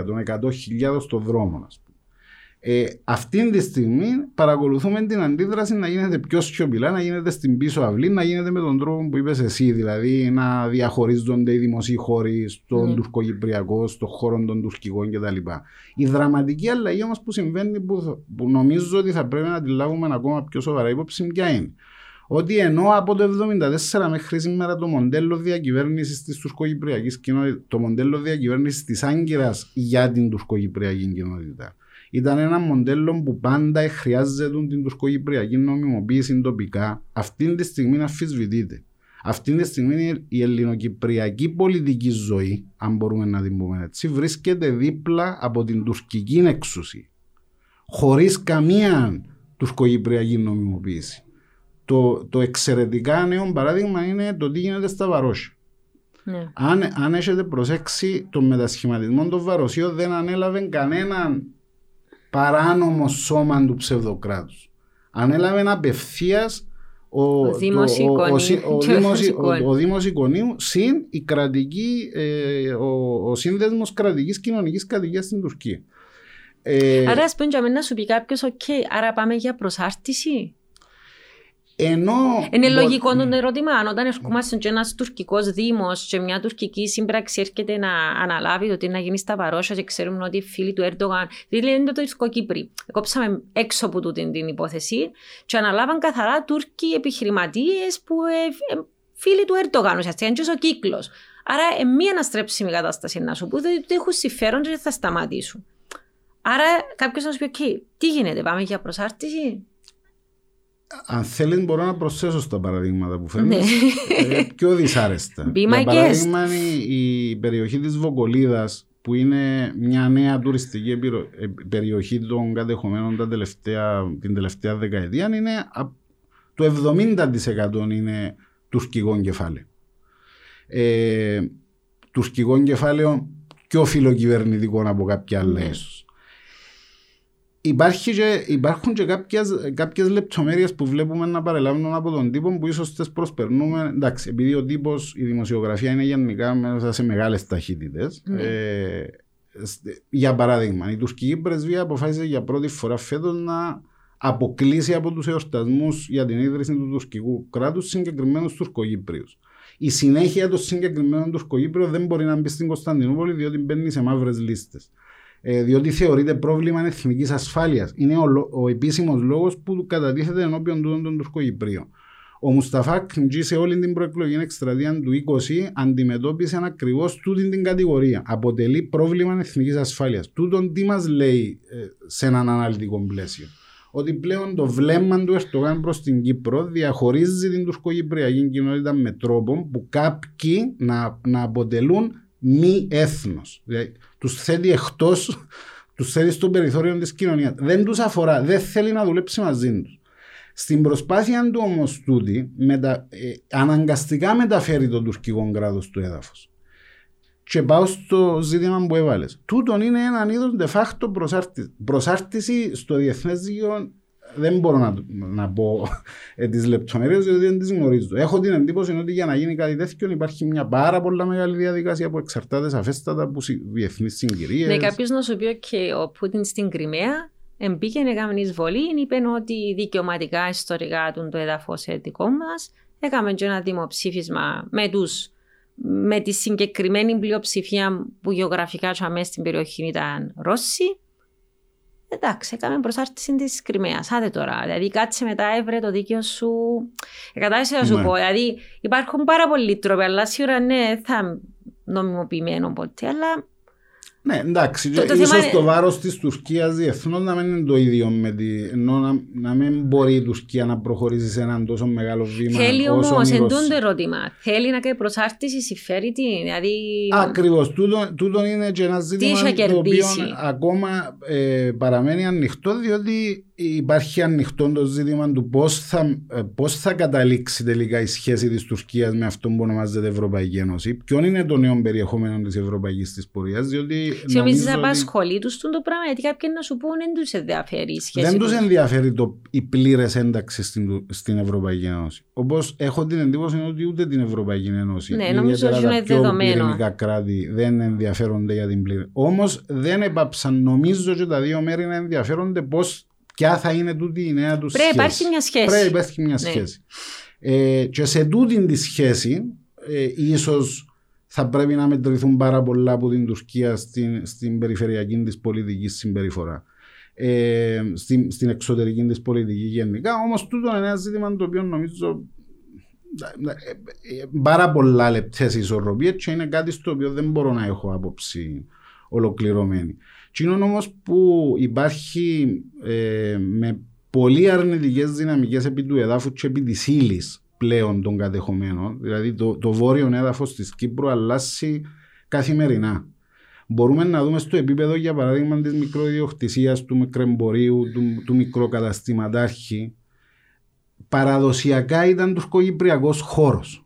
2000-2003, των 100.000 στο δρόμο, ας πούμε. Ε, αυτή τη στιγμή παρακολουθούμε την αντίδραση να γίνεται πιο σιωπηλά, να γίνεται στην πίσω αυλή, να γίνεται με τον τρόπο που είπες εσύ, δηλαδή να διαχωρίζονται οι δημοσίοι χώροι στον mm. τουρκοκυπριακό, στον χώρο των τουρκικών κτλ. Η δραματική αλλαγή όμως που συμβαίνει, που, που νομίζω ότι θα πρέπει να τη λάβουμε ακόμα πιο σοβαρά υπόψη, ποια είναι; Ότι ενώ από το 1974 μέχρι σήμερα το μοντέλο διακυβέρνησης της τουρκοκυπριακής κοινότητας, το μοντέλο διακυβέρνησης της Άγκυρας για την τουρκοκυπριακή κοινότητα, ήταν ένα μοντέλο που πάντα χρειάζεται την τουρκοκυπριακή νομιμοποίηση τοπικά. Αυτή τη στιγμή αφισβητείται. Αυτή τη στιγμή η ελληνοκυπριακή πολιτική ζωή, αν μπορούμε να την πούμε έτσι, βρίσκεται δίπλα από την τουρκική εξουσία. Χωρίς καμία τουρκοκυπριακή νομιμοποίηση. Το, το εξαιρετικά νέο παράδειγμα είναι το τι γίνεται στα Βαρόσια. Ναι. Αν, αν έχετε προσέξει, το μετασχηματισμό των Βαροσίων δεν ανέλαβε κανέναν παράνομο σώμα του ψευδοκράτους. Ανέλαβε απευθείας ο, ο Δήμος Εικονίου *laughs* συν η κρατική, ε, ο, ο σύνδεσμος κρατικής κοινωνικής κατοικίας στην Τουρκία. Ε, άρα ας πούμε να σου πει κάποιος, okay, άρα πάμε για προσάρτηση. Ενώ... Είναι λογικό το ερώτημα, αν όταν ερχόμαστε και ένας τουρκικός δήμος και μια τουρκική σύμπραξη έρχεται να αναλάβει το τι να γίνει στα παρόσια και ξέρουμε ότι οι φίλοι του Έρντογαν, δηλαδή είναι το τουρκικό Κύπρι. Κόψαμε έξω από τούτη την υπόθεση και αναλάβαν καθαρά Τούρκοι επιχειρηματίες που ε, ε, φίλοι του Έρντογαν, ουσιαστικά είναι ο κύκλος. Άρα, ε, μία αναστρέψιμη κατάσταση να σου πω, ότι έχουν συμφέρον και θα σταματήσουν. Άρα, κάποιος να σου πει: okay, τι γίνεται, πάμε για προσάρτηση; Αν θέλει μπορώ να προσθέσω στα παραδείγματα που φέρνεις. Ναι. Ε, πιο δυσάρεστα. Για παράδειγμα η περιοχή της Βοκολίδας που είναι μια νέα τουριστική ε, περιοχή των κατεχομένων τα τελευταία, την τελευταία δεκαετία είναι το 70% είναι τουρκικό κεφάλαιο. Ε, τουρκικό κεφάλαιο πιο φιλοκυβερνητικό από κάποια άλλα ναι. Υπάρχει και, υπάρχουν και κάποιες, κάποιες λεπτομέρειες που βλέπουμε να παρελάβουν από τον τύπο που ίσως τις προσπερνούμε. Εντάξει, επειδή ο τύπος, η δημοσιογραφία είναι γενικά μέσα σε μεγάλες ταχύτητες. Ναι. Ε, για παράδειγμα, η τουρκική πρεσβεία αποφάσισε για πρώτη φορά φέτος να αποκλείσει από τους εορτασμούς για την ίδρυση του τουρκικού κράτους συγκεκριμένους τουρκοκύπριους. Η συνέχεια των συγκεκριμένων τουρκοκύπριων δεν μπορεί να μπει στην Κωνσταντινούπολη διότι μπαίνει σε μαύρες λίστες ε, διότι θεωρείται πρόβλημα εθνικής ασφάλειας. Είναι ο, ο επίσημος λόγος που κατατίθεται ενώπιον του των Τουρκοκυπρίων. Ο Μουσταφά Κντζή σε όλη την προεκλογική εκστρατεία του 20 αντιμετώπισε ακριβώ τούτη την κατηγορία. Αποτελεί πρόβλημα εθνικής ασφάλειας. Τούτον τι μας λέει ε, σε έναν αναλυτικό πλαίσιο; ότι πλέον το βλέμμα του Ερτογάν προς την Κύπρο διαχωρίζει την τουρκοκυπριακή κοινότητα με τρόπο που κάποιοι να, να αποτελούν μη έθνος. Δηλαδή, τους θέτει εκτός, τους θέτει στο περιθώριο της κοινωνίας. Δεν τους αφορά, δεν θέλει να δουλέψει μαζί τους. Στην προσπάθεια του όμως τούτη, μετα, ε, αναγκαστικά μεταφέρει τον τουρκικό κράτος του έδαφος. Και πάω στο ζήτημα που έβαλες. Τούτον είναι ένα είδος de facto προσάρτηση. Προσάρτηση στο διεθνές δίκαιο δεν μπορώ να, να πω ε, τις λεπτομέρειες διότι δεν τις γνωρίζω. Έχω την εντύπωση ότι για να γίνει κάτι τέτοιο υπάρχει μια πάρα πολύ μεγάλη διαδικασία που εξαρτάται σαφέστατα από διεθνείς συγκυρίες. Ναι, κάποιος να σου πει ότι ο Πούτιν στην Κρυμαία Εμπήκε να κάνει εισβολή, είπε ότι δικαιωματικά ιστορικά του το έδαφος δικό μας. Έκαμε και ένα δημοψήφισμα με, τους, με τη συγκεκριμένη πλειοψηφία που γεωγραφικά μέσα στην περιοχή ήταν Ρώσοι. Εντάξει, έκαμε προσάρτηση της Κρυμαίας. Άντε τώρα. Δηλαδή, κάτσε μετά, έβρε το δίκαιο σου. Κατάλαβε να σου ναι. πω. Δηλαδή, υπάρχουν πάρα πολλοί τρόποι, αλλά σίγουρα ναι, θα νομιμοποιημένο ποτέ. Αλλά ναι, εντάξει. Το, το ίσως το βάρος της Τουρκίας διεθνώς να μην είναι το ίδιο με τη. ενώ να, να μην μπορεί η Τουρκία να προχωρήσει σε έναν τόσο μεγάλο βήμα. Θέλει όμως, εντούν το ερώτημα. Θέλει να κάνει προσάρτηση, συμφέρει τη. Δηλαδή... Ακριβώς. Τούτο, τούτο είναι και ένα ζήτημα το οποίο ακόμα ε, παραμένει ανοιχτό, διότι υπάρχει ανοιχτό το ζήτημα του πώς θα, ε, πώς θα καταλήξει τελικά η σχέση της Τουρκίας με αυτό που ονομάζεται Ευρωπαϊκή Ένωση. Ποιο είναι το νέο περιεχόμενο της Ευρωπαϊκής της πορείας, διότι. Νομίζεις να απασχολεί τους το πράγμα, γιατί κάποιοι να σου πούνε δεν τους ενδιαφέρει η σχέση. Δεν τους ενδιαφέρει το, η πλήρες ένταξη στην, στην Ευρωπαϊκή Ένωση. Όπως έχω την εντύπωση ότι ούτε την Ευρωπαϊκή Ένωση. Ναι, νομίζω ότι είναι δεδομένο. Τα κράτη δεν ενδιαφέρονται για την πλήρη. Όμως δεν έπαψαν, νομίζω, και τα δύο μέρη να ενδιαφέρονται πώς Ποια θα είναι τούτη η νέα τους σχέση. Πρέπει υπάρχει μια σχέση. Πρέπει υπάρχει μια ναι. σχέση. Ε, και σε τούτη τη σχέση, ε, ίσως θα πρέπει να μετρηθούν πάρα πολλά από την Τουρκία στην, στην περιφερειακή της πολιτική συμπεριφορά. Ε, στην, στην εξωτερική της πολιτική γενικά. Όμως, τούτο είναι ένα ζήτημα το οποίο νομίζω ε, ε, πάρα πολλά λεπτές ισορροπίε και είναι κάτι στο οποίο δεν μπορώ να έχω άποψη ολοκληρωμένη. Τι είναι όμως που υπάρχει ε, με πολύ αρνητικές δυναμικές επί του εδάφους και επί της ύλης πλέον των κατεχομένων. Δηλαδή το, το βόρειο έδαφος της Κύπρου αλλάζει καθημερινά. Μπορούμε να δούμε στο επίπεδο, για παράδειγμα, της μικροδιοκτησίας του μικρεμπορίου, του, του μικροκαταστηματάρχη. Παραδοσιακά ήταν τουρκοκυπριακός χώρος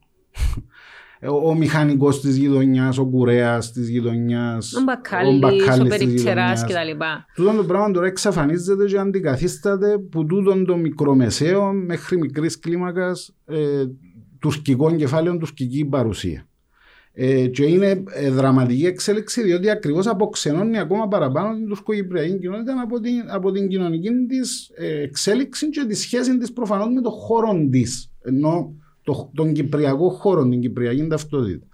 ο μηχανικός της γειτονιάς, ο κουρέας της γειτονιάς, ο μπακάλι, ο περιπτεράς κτλ. Τούτο το πράγμα τώρα εξαφανίζεται και αντικαθίσταται που τούτο το μικρομεσαίο μέχρι μικρής κλίμακας ε, τουρκικών κεφάλαιων, τουρκική παρουσία. Ε, και είναι ε, δραματική εξέλιξη διότι ακριβώς αποξενώνει ακόμα παραπάνω την τουρκοκυπριακή κοινότητα από την, από την κοινωνική της ε, εξέλιξη και τη σχέση της προφανώς με το χώρο της. Ενώ το, τον Κυπριακό χώρο, την Κυπριακή ταυτότητα.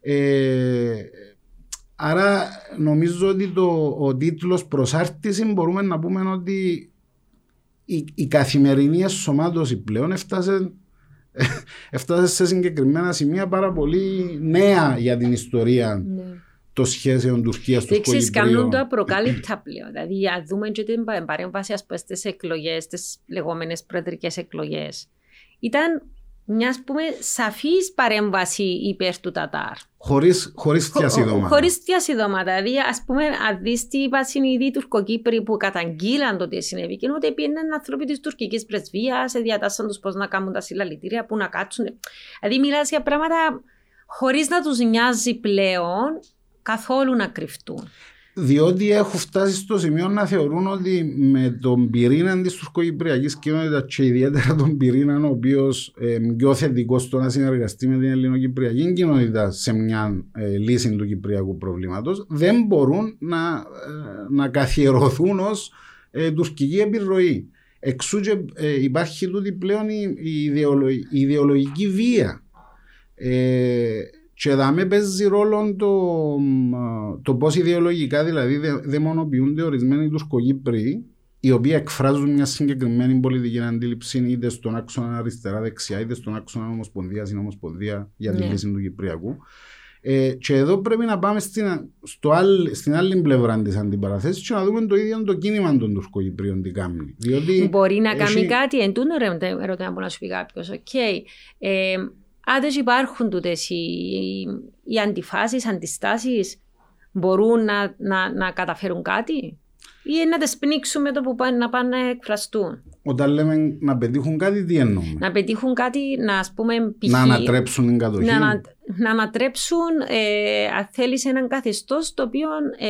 Ε, άρα νομίζω ότι το, ο τίτλος προσάρτηση μπορούμε να πούμε ότι η, η καθημερινή εσωμάτωση πλέον έφτασε, έφτασε σε συγκεκριμένα σημεία πάρα πολύ νέα για την ιστορία ναι. των σχέσεων Τουρκίας του Κύπρου. κάνουν το απροκάλυπτα πλέον. Δηλαδή, αν δούμε και την παρέμβαση στις εκλογές, τι λεγόμενες προεδρικές εκλογές, ήταν μιας πούμε σαφής παρέμβαση υπέρ του Τατάρ. Χωρίς χωρίς διασύδωματα. Χωρίς διασύδωματα. Δηλαδή, ας πούμε, αν δεις τι είπαν οι Τουρκοκύπροι που καταγγείλαν το τι συνέβη, και ότι πήγαιναν άνθρωποι της τουρκικής πρεσβείας, διατάσσαν τους πώς να κάνουν τα συλλαλητήρια, που να κάτσουν. Δηλαδή, μιλάς για πράγματα χωρίς να τους νοιάζει πλέον καθόλου να κρυφτούν διότι έχουν φτάσει στο σημείο να θεωρούν ότι με τον πυρήνα της τουρκοκυπριακής κοινότητας και ιδιαίτερα τον πυρήνα ο οποίος ε, πιο θετικός στο να συνεργαστεί με την ελληνοκυπριακή κοινότητα σε μια ε, λύση του κυπριακού προβλήματος, δεν μπορούν να, ε, να καθιερωθούν ως ε, τουρκική επιρροή. Εξού και ε, υπάρχει τούτη πλέον η, η, ιδεολογική βία. Ε, και με παίζει ρόλο το, το πώς ιδεολογικά δηλαδή δαιμονοποιούνται ορισμένοι Τουρκοκύπροι οι οποίοι εκφράζουν μια συγκεκριμένη πολιτική αντίληψη είτε στον άξονα αριστερά-δεξιά είτε στον άξονα ομοσπονδία ή ομοσπονδία για τη ναι. λύση του Κυπριακού. Ε, και εδώ πρέπει να πάμε στην, στο άλλη, στην άλλη πλευρά της αντιπαραθέσης και να δούμε το ίδιο το κίνημα των Τουρκοκυπρίων τι κάνει. Διότι Μπορεί να έχει... κάνει κάτι, εν τούτο ερώτημα που να σου πει κάποιος. Okay. Ε, αν δεν υπάρχουν τούτες οι, οι αντιφάσεις, αντιστάσεις, μπορούν να, να, να καταφέρουν κάτι ή να τις πνίξουμε το που πάνε, να πάνε να εκφραστούν; Όταν λέμε να πετύχουν κάτι, τι εννοούμε; Να πετύχουν κάτι, να ας πούμε, π.χ. Να ανατρέψουν την κατοχή. Να, να ανατρέψουν, ε, αν θέλεις, έναν καθεστώς το οποίο ε,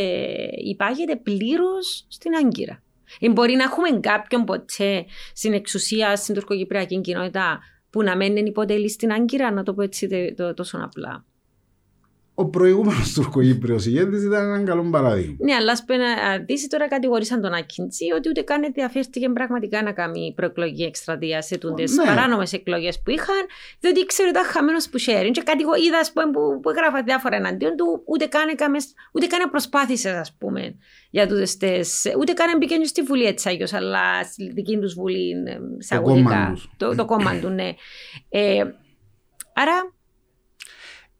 υπάγεται πλήρως στην Άγκυρα. Ή μπορεί να έχουμε κάποιον ποτέ στην εξουσία στην τουρκοκυπριακή κοινότητα που να μένει υποτελεί στην Άγκυρα, να το πω έτσι τόσο απλά ο προηγούμενος Τουρκογύπριος ηγέτης ήταν ένα καλό παράδειγμα. Ναι, αλλά ας δει τώρα κατηγορήσαν τον Ακίντσι ότι ούτε καν ενδιαφέρθηκε πραγματικά να κάνει προεκλογική εκστρατεία σε τούντες ναι. παράνομες εκλογές που είχαν, διότι ήξερε ότι ήταν χαμένος που sharing. Και κάτι είδα που, που έγραφα διάφορα εναντίον του, ούτε καν, ούτε καν προσπάθησες, ας πούμε, για τούτες Ούτε καν μπήκε στη Βουλή έτσι άγιο, αλλά στη δική τους Βουλή, σε Το, το, το κόμμα του, ναι. Ε, άρα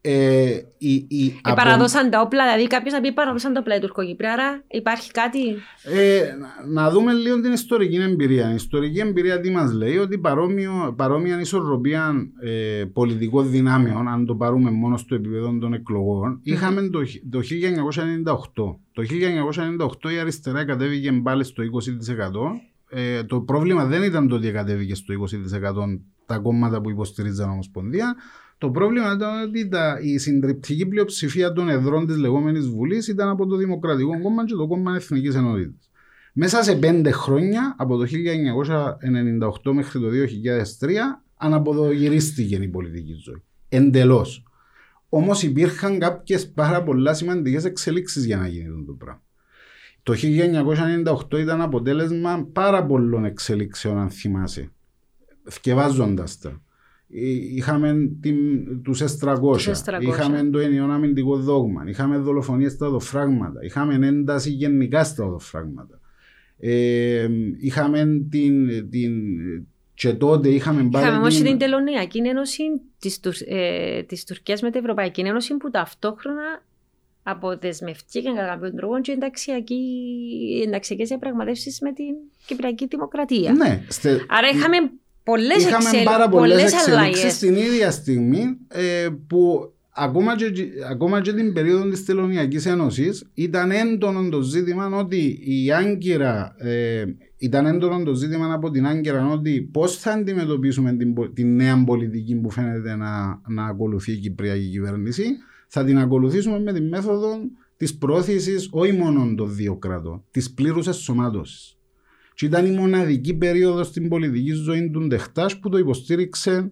ε, η, η, ε, παραδώσαν τα όπλα, δηλαδή κάποιος να πει παραδώσαν τα όπλα οι Τουρκοκύπρια, άρα υπάρχει κάτι; Ε, να δούμε λίγο την ιστορική εμπειρία. Η ιστορική εμπειρία τι μας λέει, ότι παρόμοιο, παρόμοια ισορροπία ε, πολιτικών δυνάμεων, αν το πάρουμε μόνο στο επίπεδο των εκλογών, είχαμε το, το 1998. Το 1998 η αριστερά κατέβηκε πάλι στο 20%. Ε, το πρόβλημα δεν ήταν το ότι κατέβηκε στο 20% τα κόμματα που υποστηρίζαν Ομοσπονδία. Το πρόβλημα ήταν ότι τα, η συντριπτική πλειοψηφία των εδρών της λεγόμενης Βουλής ήταν από το Δημοκρατικό Κόμμα και το Κόμμα Εθνικής Ενότητας. Μέσα σε πέντε χρόνια, από το 1998 μέχρι το 2003, αναποδογυρίστηκε η πολιτική ζωή. Εντελώς. Όμως υπήρχαν κάποιες πάρα πολλά σημαντικές εξελίξεις για να γίνει το πράγμα. Το 1998 ήταν αποτέλεσμα πάρα πολλών εξελίξεων, αν θυμάσαι. Θκευάζοντας τα. Είχαμε τους S300, είχαμε το ενιαίο αμυντικό δόγμα, είχαμε δολοφονίες στα οδοφράγματα, είχαμε ένταση γενικά στα οδοφράγματα. Ε, είχαμε την, την, και τότε είχαμε πάρει. Είχαμε όμως την... την Τελωνιακή Ένωση της ε, της Τουρκίας με την Ευρωπαϊκή Ένωση που ταυτόχρονα αποδεσμευτήκαν κατά κάποιον τρόπο και ενταξιακές διαπραγματεύσεις με την Κυπριακή Δημοκρατία. Ναι, στε... Άρα είχαμε πολλές Είχαμε εξελ... πάρα πολλές εξελίξεις την ίδια στιγμή ε, που ακόμα και, ακόμα και την περίοδο της Τελωνιακή Ένωσης ήταν έντονο το ζήτημα ότι η Άγκυρα ε, ήταν έντονο το ζήτημα από την Άγκυρα ότι πώς θα αντιμετωπίσουμε την, την νέα πολιτική που φαίνεται να, να ακολουθεί η Κυπριακή κυβέρνηση. Θα την ακολουθήσουμε με τη μέθοδο της πρόθεσης όχι μόνο των δύο κρατών, της πλήρους εσωμάτωση. Και ήταν η μοναδική περίοδος στην πολιτική ζωή του Ντεχτάς που το υποστήριξε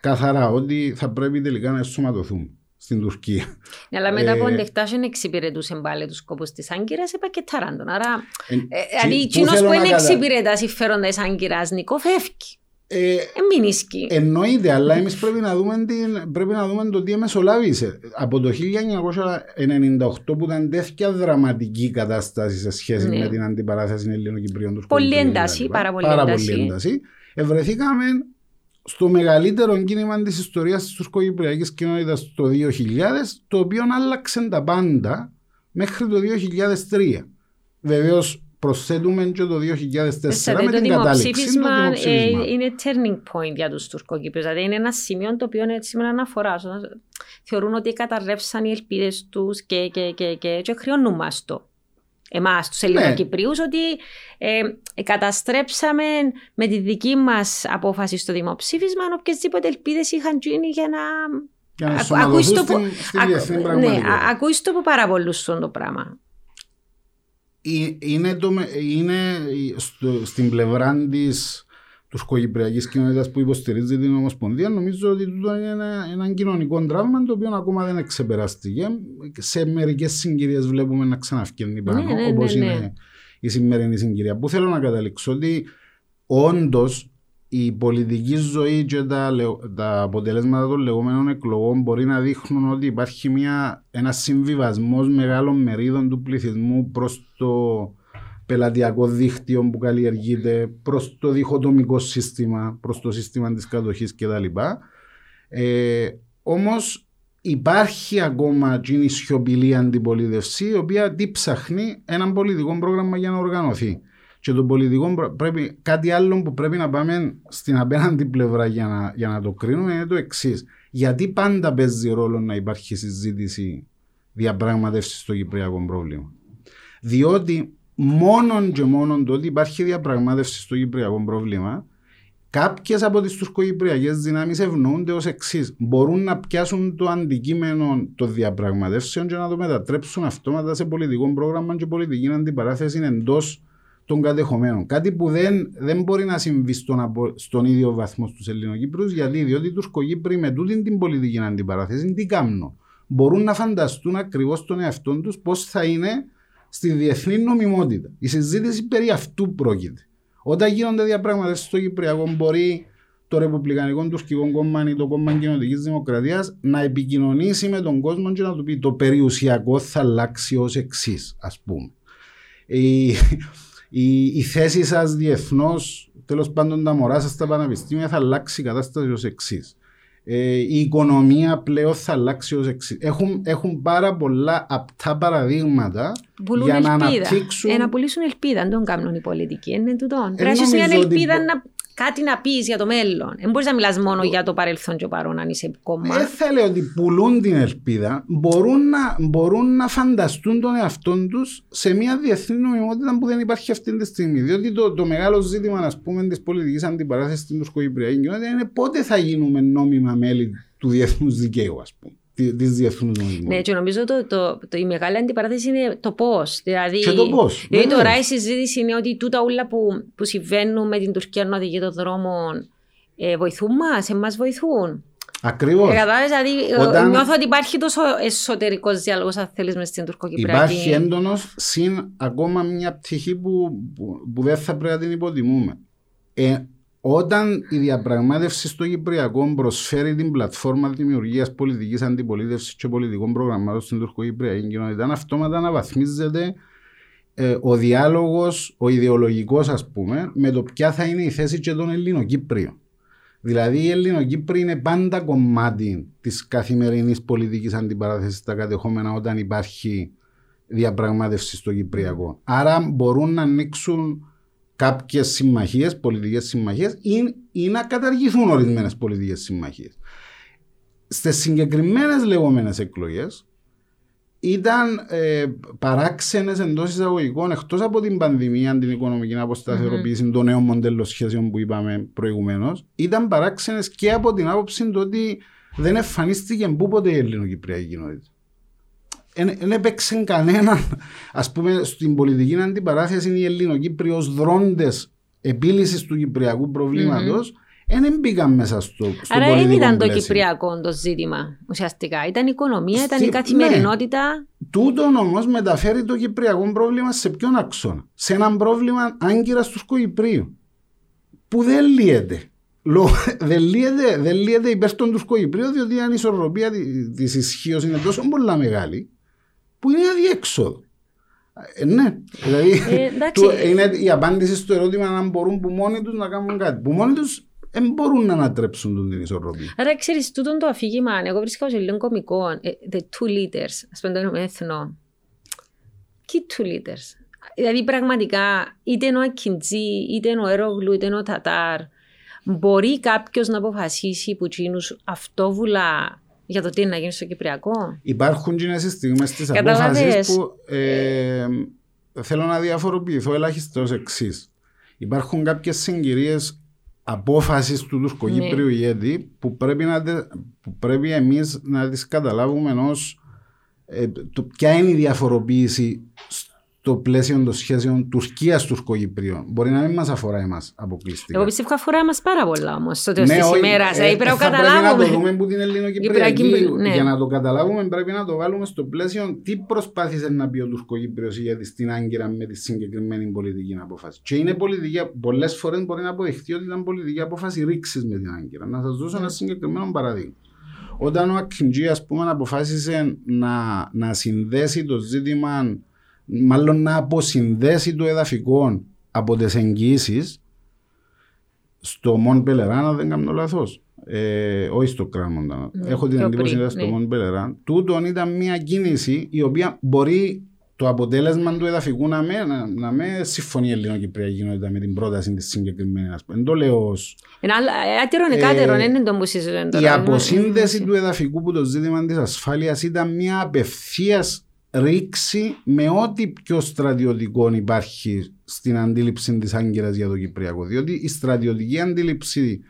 καθαρά ότι θα πρέπει τελικά να εσωματωθούν στην Τουρκία. Ναι, αλλά μετά από Ντεχτάς δεν εξυπηρετούσε πάλι τους σκοπού της Άγκυρας, επακετάραν τον. Άρα, ε, ε, δηλαδή, εκείνος που δεν εξυπηρετά συμφέροντα της Άγκυρας, Νικό, φεύγει. Ε, ε Εννοείται, αλλά εμείς πρέπει, να δούμε πρέπει να δούμε το τι μεσολάβησε. Από το 1998 που ήταν τέτοια δραματική κατάσταση σε σχέση ναι. με την αντιπαράθεση Ελληνοκυπρίων τους Πολύ ένταση, πάρα πολύ πάρα ένταση. Πολύ ένταση. Ευρεθήκαμε στο μεγαλύτερο κίνημα της ιστορίας της τουρκοκυπριακής κοινότητας το 2000, το οποίο άλλαξε τα πάντα μέχρι το 2003. Βεβαίως προσθέτουμε και το 2004 με την κατάληξη. Το ε, είναι turning point για τους Τουρκοκύπριους. Δηλαδή είναι ένα σημείο το οποίο είναι σήμερα αναφορά. Θεωρούν ότι καταρρεύσαν οι ελπίδες τους και, και, και, και, και χρεώνουν μας το. Εμάς, τους Ελληνοκυπρίου, ναι. ότι ε, καταστρέψαμε με τη δική μας απόφαση στο δημοψήφισμα οποιασδήποτε ελπίδες είχαν γίνει για να. Για να ακούει το, που, ναι, ακούει το πάρα πολλού το πράγμα είναι, το, είναι στο, στην πλευρά της τουρκοκυπριακή κοινότητας που υποστηρίζει την Ομοσπονδία, νομίζω ότι αυτό είναι ένα, ένα κοινωνικό τραύμα το οποίο ακόμα δεν εξεπεραστήκε. Σε μερικές συγκυρίες βλέπουμε να ξαναφκένει πάνω, ναι, ναι, όπως ναι, είναι ναι. η σημερινή συγκυρία. Που θέλω να καταλήξω ότι όντως η πολιτική ζωή και τα, τα αποτελέσματα των λεγόμενων εκλογών μπορεί να δείχνουν ότι υπάρχει μια, ένας συμβιβασμός μεγάλων μερίδων του πληθυσμού προς το πελατειακό δίκτυο που καλλιεργείται, προς το διχοτομικό σύστημα, προς το σύστημα της κατοχής κτλ. Ε, Όμως υπάρχει ακόμα εκείνη η σιωπηλή αντιπολίτευση η οποία τι ψαχνεί ένα πολιτικό πρόγραμμα για να οργανωθεί. Και το πολιτικό πρέπει, κάτι άλλο που πρέπει να πάμε στην απέναντι πλευρά για να, για να το κρίνουμε είναι το εξής. Γιατί πάντα παίζει ρόλο να υπάρχει συζήτηση διαπραγματεύσεις στο Κυπριακό πρόβλημα; Διότι μόνο και μόνο το ότι υπάρχει διαπραγμάτευση στο Κυπριακό πρόβλημα Κάποιες από τις τουρκοκυπριακές δυνάμεις ευνοούνται ως εξής. Μπορούν να πιάσουν το αντικείμενο των διαπραγματεύσεων και να το μετατρέψουν αυτόματα σε πολιτικό πρόγραμμα και πολιτική αντιπαράθεση εντός των κατεχομένων. Κάτι που δεν, δεν μπορεί να συμβεί στον, στον ίδιο βαθμό στους Ελληνοκύπρου, γιατί διότι οι Τουρκοκύπροι με τούτη την πολιτική αντιπαράθεση τι κάνουν. Μπορούν να φανταστούν ακριβώς τον εαυτό τους πώς θα είναι στη διεθνή νομιμότητα. Η συζήτηση περί αυτού πρόκειται. Όταν γίνονται διαπραγματεύσεις στο Κυπριακό, μπορεί το Ρεπουμπλικανικό Τουρκικό Κόμμα ή το Κόμμα Κοινωνική Δημοκρατίας να επικοινωνήσει με τον κόσμο και να του πει το περιουσιακό θα αλλάξει ως εξής, ας πούμε. Η, η, η θέση σας διεθνώς, τέλος πάντων τα μωρά σας στα πανεπιστήμια θα αλλάξει η κατάσταση ως εξής. Ε, η οικονομία πλέον θα αλλάξει ως εξής. Έχουν, έχουν πάρα πολλά απτά παραδείγματα Πουλούν για να ελπίδα. αναπτύξουν. Ε, να πουλήσουν ελπίδα, δεν τον κάνουν οι πολιτικοί. Είναι τούτο. Πρέπει να έχεις μια νομίζω ότι ελπίδα μπο- να κάτι να πεις για το μέλλον. Δεν μπορείς να μιλάς μόνο για το παρελθόν και το παρόν, αν είσαι κόμμα. Δεν θα λέω ότι πουλούν την ελπίδα. Μπορούν να, μπορούν να φανταστούν τον εαυτό τους σε μια διεθνή νομιμότητα που δεν υπάρχει αυτή τη στιγμή. Διότι το, το μεγάλο ζήτημα της πολιτικής αντιπαράθεσης στην τουρκοκυπριακή κοινότητα είναι πότε θα γίνουμε νόμιμα μέλη του διεθνούς δικαίου, ας πούμε. Τη διεθνούς νομιμότητα. Ναι, και νομίζω το, το, το, η μεγάλη αντιπαράθεση είναι το πώς. Δηλαδή, Και το πώς, Δηλαδή βεβαίως. τώρα η συζήτηση είναι ότι τούτα όλα που, που συμβαίνουν με την Τουρκία να οδηγεί το δρόμο ε, βοηθούν μας, εμά βοηθούν. Ακριβώς. Ε, κατάλαβες, δηλαδή, ε, Όταν- νιώθω ότι υπάρχει τόσο εσωτερικός διάλογος, αν θέλεις, μες στην Τουρκοκυπριακή. Υπάρχει έντονος συν ακόμα μια πτυχή που, που, που δεν θα πρέπει να την υποτιμούμε. Ε, όταν η διαπραγμάτευση στο Κυπριακό προσφέρει την πλατφόρμα δημιουργίας πολιτικής αντιπολίτευσης και πολιτικών προγραμμάτων στην τουρκοκυπριακή κοινότητα, αυτόματα αναβαθμίζεται ε, ο διάλογος, ο ιδεολογικός, ας πούμε, με το ποια θα είναι η θέση και των Ελληνοκύπριων. Δηλαδή, οι Ελληνοκύπροι είναι πάντα κομμάτι της καθημερινής πολιτικής αντιπαράθεσης στα κατεχόμενα όταν υπάρχει διαπραγμάτευση στο Κυπριακό. Άρα μπορούν να ανοίξουν κάποιες συμμαχίες, πολιτικές συμμαχίες ή, ή να καταργηθούν ορισμένες πολιτικές συμμαχίες. Στις συγκεκριμένες λεγόμενες εκλογές ήταν ε, παράξενες εντός εισαγωγικών εκτός από την πανδημία, την οικονομική αποσταθεροποίηση, το νέο μοντέλο σχέσεων που είπαμε προηγουμένως, ήταν παράξενες και από την άποψη του ότι δεν εμφανίστηκε πούποτε η ελληνοκυπριακή κοινότητα. Δεν έπαιξε κανέναν, ας πούμε, στην πολιτική αντιπαράθεση οι Ελληνοκύπροι ω δρόντες επίλυσης του κυπριακού προβλήματος, δεν μπήκαν μέσα στο, στο Άρα δεν πολιτικό ήταν το πλαίσιο. κυπριακό το ζήτημα ουσιαστικά. Ήταν η οικονομία, ήταν Στη- η καθημερινότητα. Τούτον όμως μεταφέρει το κυπριακό πρόβλημα σε ποιον άξονα; Σε έναν πρόβλημα άγκυρας του Κυπρίου. Που δεν λύεται. Λο- *laughs* δεν, λύεται δεν λύεται υπέρ των Τουρκοκυπρίων διότι η ανισορροπία της ισχύως είναι τόσο πολλά μεγάλη που είναι αδιέξοδο. Ε, ναι, δηλαδή Ε, εντάξει. του- είναι η απάντηση στο ερώτημα αν μπορούν που μόνοι τους να κάνουν κάτι. Που μόνοι τους δεν μπορούν να ανατρέψουν την ισορροπία. Άρα ξέρεις, τούτον το αφήγημα, εγώ βρίσκα ως λίγο κωμικό, ε, the two leaders, ας πούμε το εννοούμε έθνο. Τι two leaders. Δηλαδή πραγματικά, είτε είναι ο Ακιντζή, είτε είναι ο Ερόγλου, είτε είναι ο Τατάρ, μπορεί κάποιος να αποφασίσει που τσίνους αυτόβουλα για το τι είναι να γίνεις στο Κυπριακό. Υπάρχουν και στις στιγμές της Καταλαβες. απόφασης που ε, θέλω να διαφοροποιηθώ ελάχιστα ως εξής. Υπάρχουν κάποιες συγκυρίες απόφασης του Τουρκοκύπριου Ναι. ηγέτη που πρέπει, να, τε- που πρέπει εμείς να τις καταλάβουμε ως ε, το, ποια είναι η διαφοροποίηση στο πλαίσιο των σχέσεων Τουρκίας-Τουρκοκυπρίων. Μπορεί να μην μας αφορά εμάς αποκλειστικά. Εγώ πιστεύω αφορά μας πάρα πολλά όμως στο τέλος Ναι, της όχι, ημέρας. ε, Ε, πρέπει να το θα πρέπει να το καταλάβουμε. δούμε που την Ελληνοκυπριακή. Κυπριακή, ναι. Για να το καταλάβουμε πρέπει να το βάλουμε στο πλαίσιο τι προσπάθησε να πει ο Τουρκοκύπριος ηγέτης στην Άγκυρα με τη συγκεκριμένη πολιτική απόφαση. Και είναι πολιτική, πολλές φορές μπορεί να αποδειχθεί ότι ήταν πολιτική απόφαση ρήξης με την Άγκυρα. Να σας δώσω ένα συγκεκριμένο παράδειγμα. Όταν ο Ακιντζή ας πούμε αποφάσισε να, να συνδέσει το ζήτημα, μάλλον να αποσυνδέσει το εδαφικό από τις εγγύησεις στο Μον Πελεράν, αν δεν κάνω λάθος. Ε, όχι στο Κράμοντα. Ναι, Έχω την πιο εντύπωση πριν, ήταν στο ναι. Μον Μπελεράν. Τούτον ήταν μια κίνηση η οποία μπορεί το αποτέλεσμα του εδαφικού να με, να, να με συμφωνεί η ελληνοκυπριακή κοινότητα με την πρόταση της συγκεκριμένης. ας πούμε. Δεν το λέω ως Ένα άλλο, ε, άτερον εκάτερον, Ε, δεν είναι το που συζητούν η τώρα. αποσύνδεση του εδαφικού που το ζήτημα της ασφάλειας ήταν μια απευθείας ρήξη με ό,τι πιο στρατιωτικό υπάρχει στην αντίληψη της Άγκυρας για το Κυπριακό. Διότι η στρατιωτική αντίληψη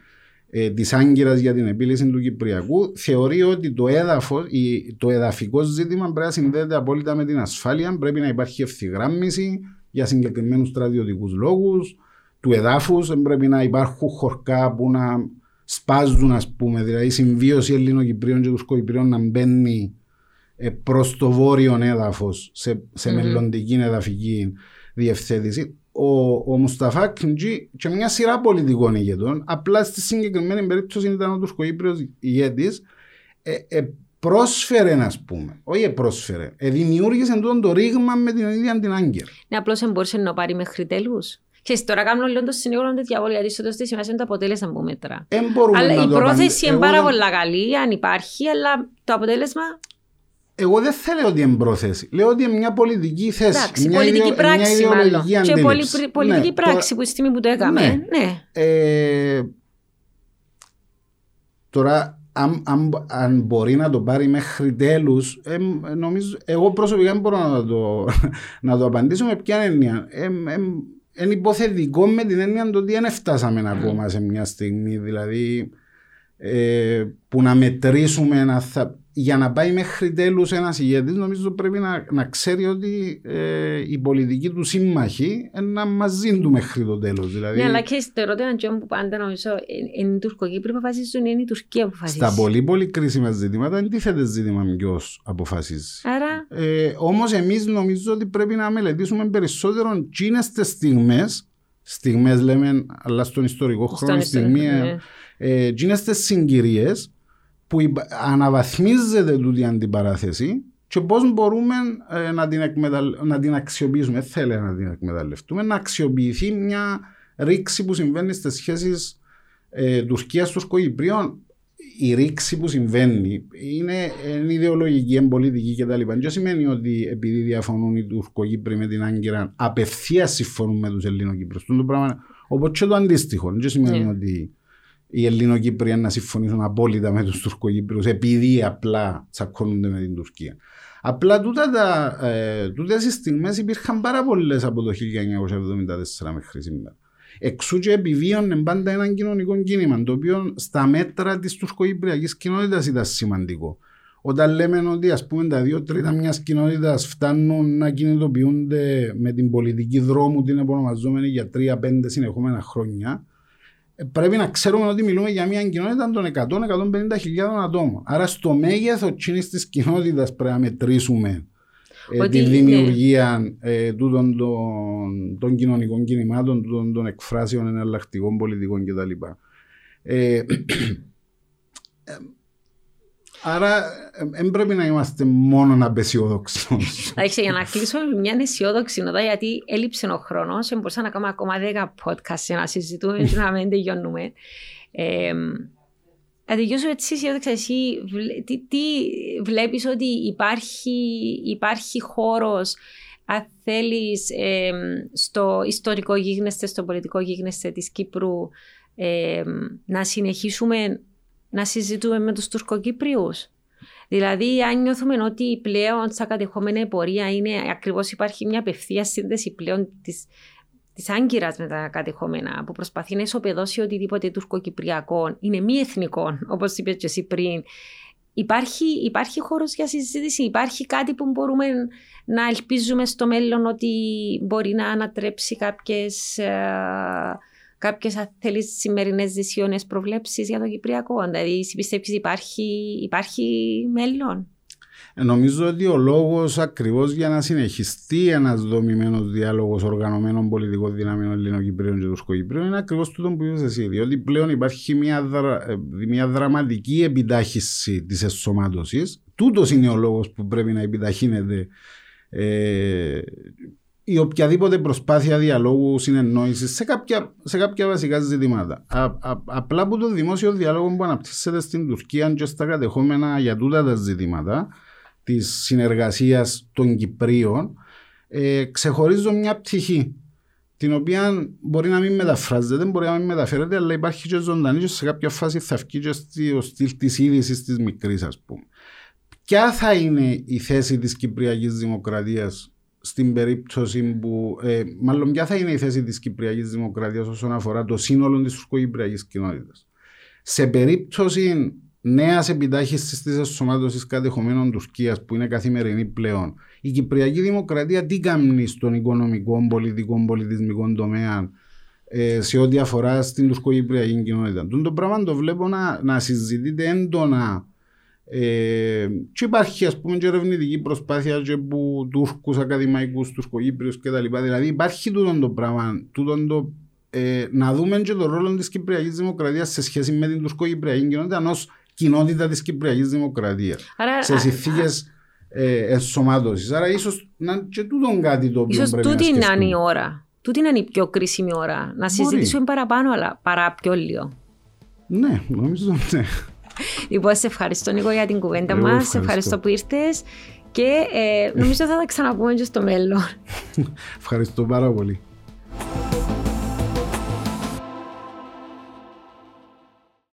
ε, της Άγκυρας για την επίλυση του Κυπριακού θεωρεί ότι το, έδαφος, η- το εδαφικό ζήτημα πρέπει να συνδέεται απόλυτα με την ασφάλεια, πρέπει να υπάρχει ευθυγράμμιση για συγκεκριμένους στρατιωτικούς λόγους του εδάφους, δεν πρέπει να υπάρχουν χορκά που να σπάζουν, ας πούμε, δηλαδή η συμβίωση Ελληνοκυπρίων και Τουρκοκυπρίων να μπαίνει προς το βόρειο έδαφος σε, σε Μμμ. μελλοντική εδαφική διευθέτηση. Ο, ο Μουσταφά Κντζή και μια σειρά πολιτικών ηγετών, απλά στη συγκεκριμένη περίπτωση ήταν ο Τουρκοϊπριος ηγέτης, ε, ε, πρόσφερε, να πούμε, όχι ε, πρόσφερε, ε, δημιούργησε τούτο το ρήγμα με την ίδια την Άγκερ. Ναι, απλώς δεν μπορούσε να πάρει μέχρι τέλους. Και τώρα κάνουν λίγο το συνήγορο του διαβόλου, γιατί στο τέλος της ημέρας είναι το αποτέλεσμα που μετρά. Δεν μπορούμε Αλλά να η το πρόθεση απαντε- είναι εγώ πάρα δεν- πολύ καλή, αν υπάρχει, αλλά το αποτέλεσμα. Εγώ δεν θα λέω ότι είναι πρόθεση. Λέω ότι είναι μια πολιτική θέση. Εντάξει, μια πολιτική ιδεο- πράξη μια μάλλον. ιδεολογική Και πολυ- αντίληψη. πολιτική Ναι, πράξη που τη στιγμή που το έκαμε. Ναι. Ναι. Ε, τώρα, αν, αν, αν μπορεί να το πάρει μέχρι τέλους, νομίζω, εγώ προσωπικά δεν μπορώ να το, *laughs* να το απαντήσω με ποια έννοια. Ε, ε, είναι υποθετικό με την έννοια το ότι δεν φτάσαμε ακόμα σε μια στιγμή. Δηλαδή, ε, που να μετρήσουμε να θα, για να πάει μέχρι τέλους ένας ηγέτης νομίζω πρέπει να, να ξέρει ότι ε, η πολιτική του σύμμαχοι είναι μαζί του μέχρι το τέλος. Δηλαδή, Ναι, αλλά και στο ερώτημα Τζον, που πάντα νομίζω ε, είναι οι Τουρκοκύπροι που αποφασίζουν, είναι η Τουρκία που αποφασίζει. Στα πολύ πολύ κρίσιμα ζητήματα αντίθετε ζήτημα ποιος αποφασίζει. Άρα, Ε, Όμως εμείς νομίζω ότι πρέπει να μελετήσουμε περισσότερο τσίνε τις στιγμές. Στιγμές λέμε, αλλά στον ιστορικό χρόνο, στον στιγμή, ιστορικό, ε, ναι. ε, τσίνες τις συγκυρίες που υπα- αναβαθμίζεται τούτη η αντιπαράθεση και πώς μπορούμε ε, να, την εκμεταλλ... να την αξιοποιήσουμε, δεν θέλω να την εκμεταλλευτούμε, να αξιοποιηθεί μια ρήξη που συμβαίνει στις σχέσεις ε, Τουρκίας-Τουρκοκυπρίων. Η ρήξη που συμβαίνει είναι, είναι ιδεολογική, είναι πολιτική κτλ. Δεν σημαίνει ότι επειδή διαφωνούν οι Τουρκοκύπροι με την Άγκυρα απευθείας συμφωνούν με τους Ελληνοκύπριου. Το πράγμα, όπως και το αντίστοιχο. Δεν σημαίνει Ναι. ότι οι Ελληνοκύπριοι να συμφωνήσουν απόλυτα με τους Τουρκοκύπριους επειδή απλά τσακώνονται με την Τουρκία. Απλά τούτα τα, ε, τούτες οι στιγμές υπήρχαν πάρα πολλές από το 1974 μέχρι σήμερα. Εξού και επιβίωνε πάντα ένα κοινωνικό κίνημα, το οποίο στα μέτρα της τουρκοκυπριακής κοινότητας ήταν σημαντικό. Όταν λέμε ότι ας πούμε τα δύο τρίτα μιας κοινότητας φτάνουν να κινητοποιούνται με την πολιτική δρόμου την επωνομαζόμενη για τρία-πέντε συνεχόμενα χρόνια, ε, πρέπει να ξέρουμε ότι μιλούμε για μια κοινότητα των 100-150 χιλιάδων ατόμων. Άρα στο μέγεθος της κοινότητας πρέπει να μετρήσουμε ε, Ότι, τη ναι. δημιουργία ε, τούτων των, των κοινωνικών κινημάτων, τούτων των εκφράσεων εναλλακτικών πολιτικών κτλ. Ε, *clears throat* ε, άρα δεν πρέπει να είμαστε μόνο απεσιόδοξοι. Εντάξει, για να κλείσουμε με μια αισιόδοξη νότα, γιατί έλειψε ο χρόνος, μπορούσα να κάνουμε ακόμα 10 podcast για να συζητούμε και να μην τελειώνουμε. Ε, να τελειώσω έτσι αισιόδοξα. Εσύ, βλέ- τι, τι βλέπεις ότι υπάρχει, υπάρχει χώρος αν θέλεις ε, στο ιστορικό γίγνεσθε, στο πολιτικό γίγνεσθε της Κύπρου ε, να συνεχίσουμε να συζητούμε με τους Τουρκοκύπριους. Δηλαδή, αν νιώθουμε ότι πλέον στα κατεχόμενα πορεία είναι ακριβώς υπάρχει μια απευθείας σύνδεση πλέον της, της Άγκυρας με τα κατεχόμενα που προσπαθεί να ισοπεδώσει οτιδήποτε τουρκοκυπριακό είναι μη εθνικό, *laughs* όπως είπες και εσύ πριν. Υπάρχει, υπάρχει χώρος για συζήτηση, υπάρχει κάτι που μπορούμε να ελπίζουμε στο μέλλον ότι μπορεί να ανατρέψει κάποιες, ε, κάποιες αν θέλεις, σημερινές δυσιώνες προβλέψεις για το Κυπριακό. Δηλαδή, εσύ πιστεύεις υπάρχει, υπάρχει μέλλον; Ε, Νομίζω ότι ο λόγος ακριβώς για να συνεχιστεί ένας δομημένος διάλογος οργανωμένων πολιτικών δυνάμεων Ελληνοκυπρίων και Τουρκοκυπρίων είναι ακριβώς τούτο που είπες εσύ. Διότι πλέον υπάρχει μια, δρα, ε, μια δραματική επιτάχυση της εσωμάτωση. Τούτος είναι ο λόγος που πρέπει να επιταχύνεται ε, η οποιαδήποτε προσπάθεια διαλόγου συνεννόησης σε κάποια, σε κάποια βασικά ζητήματα. Α, α, απλά που το δημόσιο διάλογο που αναπτύσσεται στην Τουρκία και στα κατεχόμενα για τούτα τα ζητήματα της συνεργασίας των Κυπρίων, ε, ξεχωρίζω μια πτυχή την οποία μπορεί να μην μεταφράζεται, μπορεί να μην μεταφέρεται, αλλά υπάρχει και ζωντανή και σε κάποια φάση θα βγει και στο στυλ της είδησης της μικρής, ας πούμε. Ποια θα είναι η θέση της Κυπριακής Δημοκρατίας στην περίπτωση που. Ε, μάλλον, ποια θα είναι η θέση της Κυπριακής Δημοκρατίας όσον αφορά το σύνολο της τουρκοκυπριακή κοινότητας. Σε περίπτωση νέας επιτάχυσης της ενσωμάτωσης κατεχομένων Τουρκίας που είναι καθημερινή πλέον, η Κυπριακή Δημοκρατία τι κάνει στον οικονομικό, πολιτικό, πολιτισμικό τομέα ε, σε ό,τι αφορά στην τουρκοκυπριακή κοινότητα. Τον το πράγμα το βλέπω να, να συζητείται έντονα ε, και υπάρχει ας πούμε και ερευνητική προσπάθεια και από Τούρκους ακαδημαϊκούς, Τουρκοκύπριους κτλ. Δηλαδή υπάρχει τούτο το πράγμα, τούτο το, ε, να δούμε και το ρόλο της Κυπριακής Δημοκρατίας σε σχέση με την τουρκοκυπριακή κοινότητα ενός κοινότητα της Κυπριακής Δημοκρατίας. Άρα, σε συνθήκες ε, ενσωμάτωσης. Άρα ίσως να είναι και τούτο κάτι το οποίο ίσως πρέπει να σκεφτούμε. Ίσως τούτη είναι η ώρα. Τούτη είναι η πιο κρίσιμη ώρα. Να συζητήσουμε παραπάνω, αλλά παρά πιο λίγο. Ναι, νομίζω ναι. Λοιπόν, σε ευχαριστώ Νίκο για την κουβέντα μας. Σε ευχαριστώ που ήρθες και ε, νομίζω θα τα ξαναπούμε και στο μέλλον. *laughs* ευχαριστώ πάρα πολύ.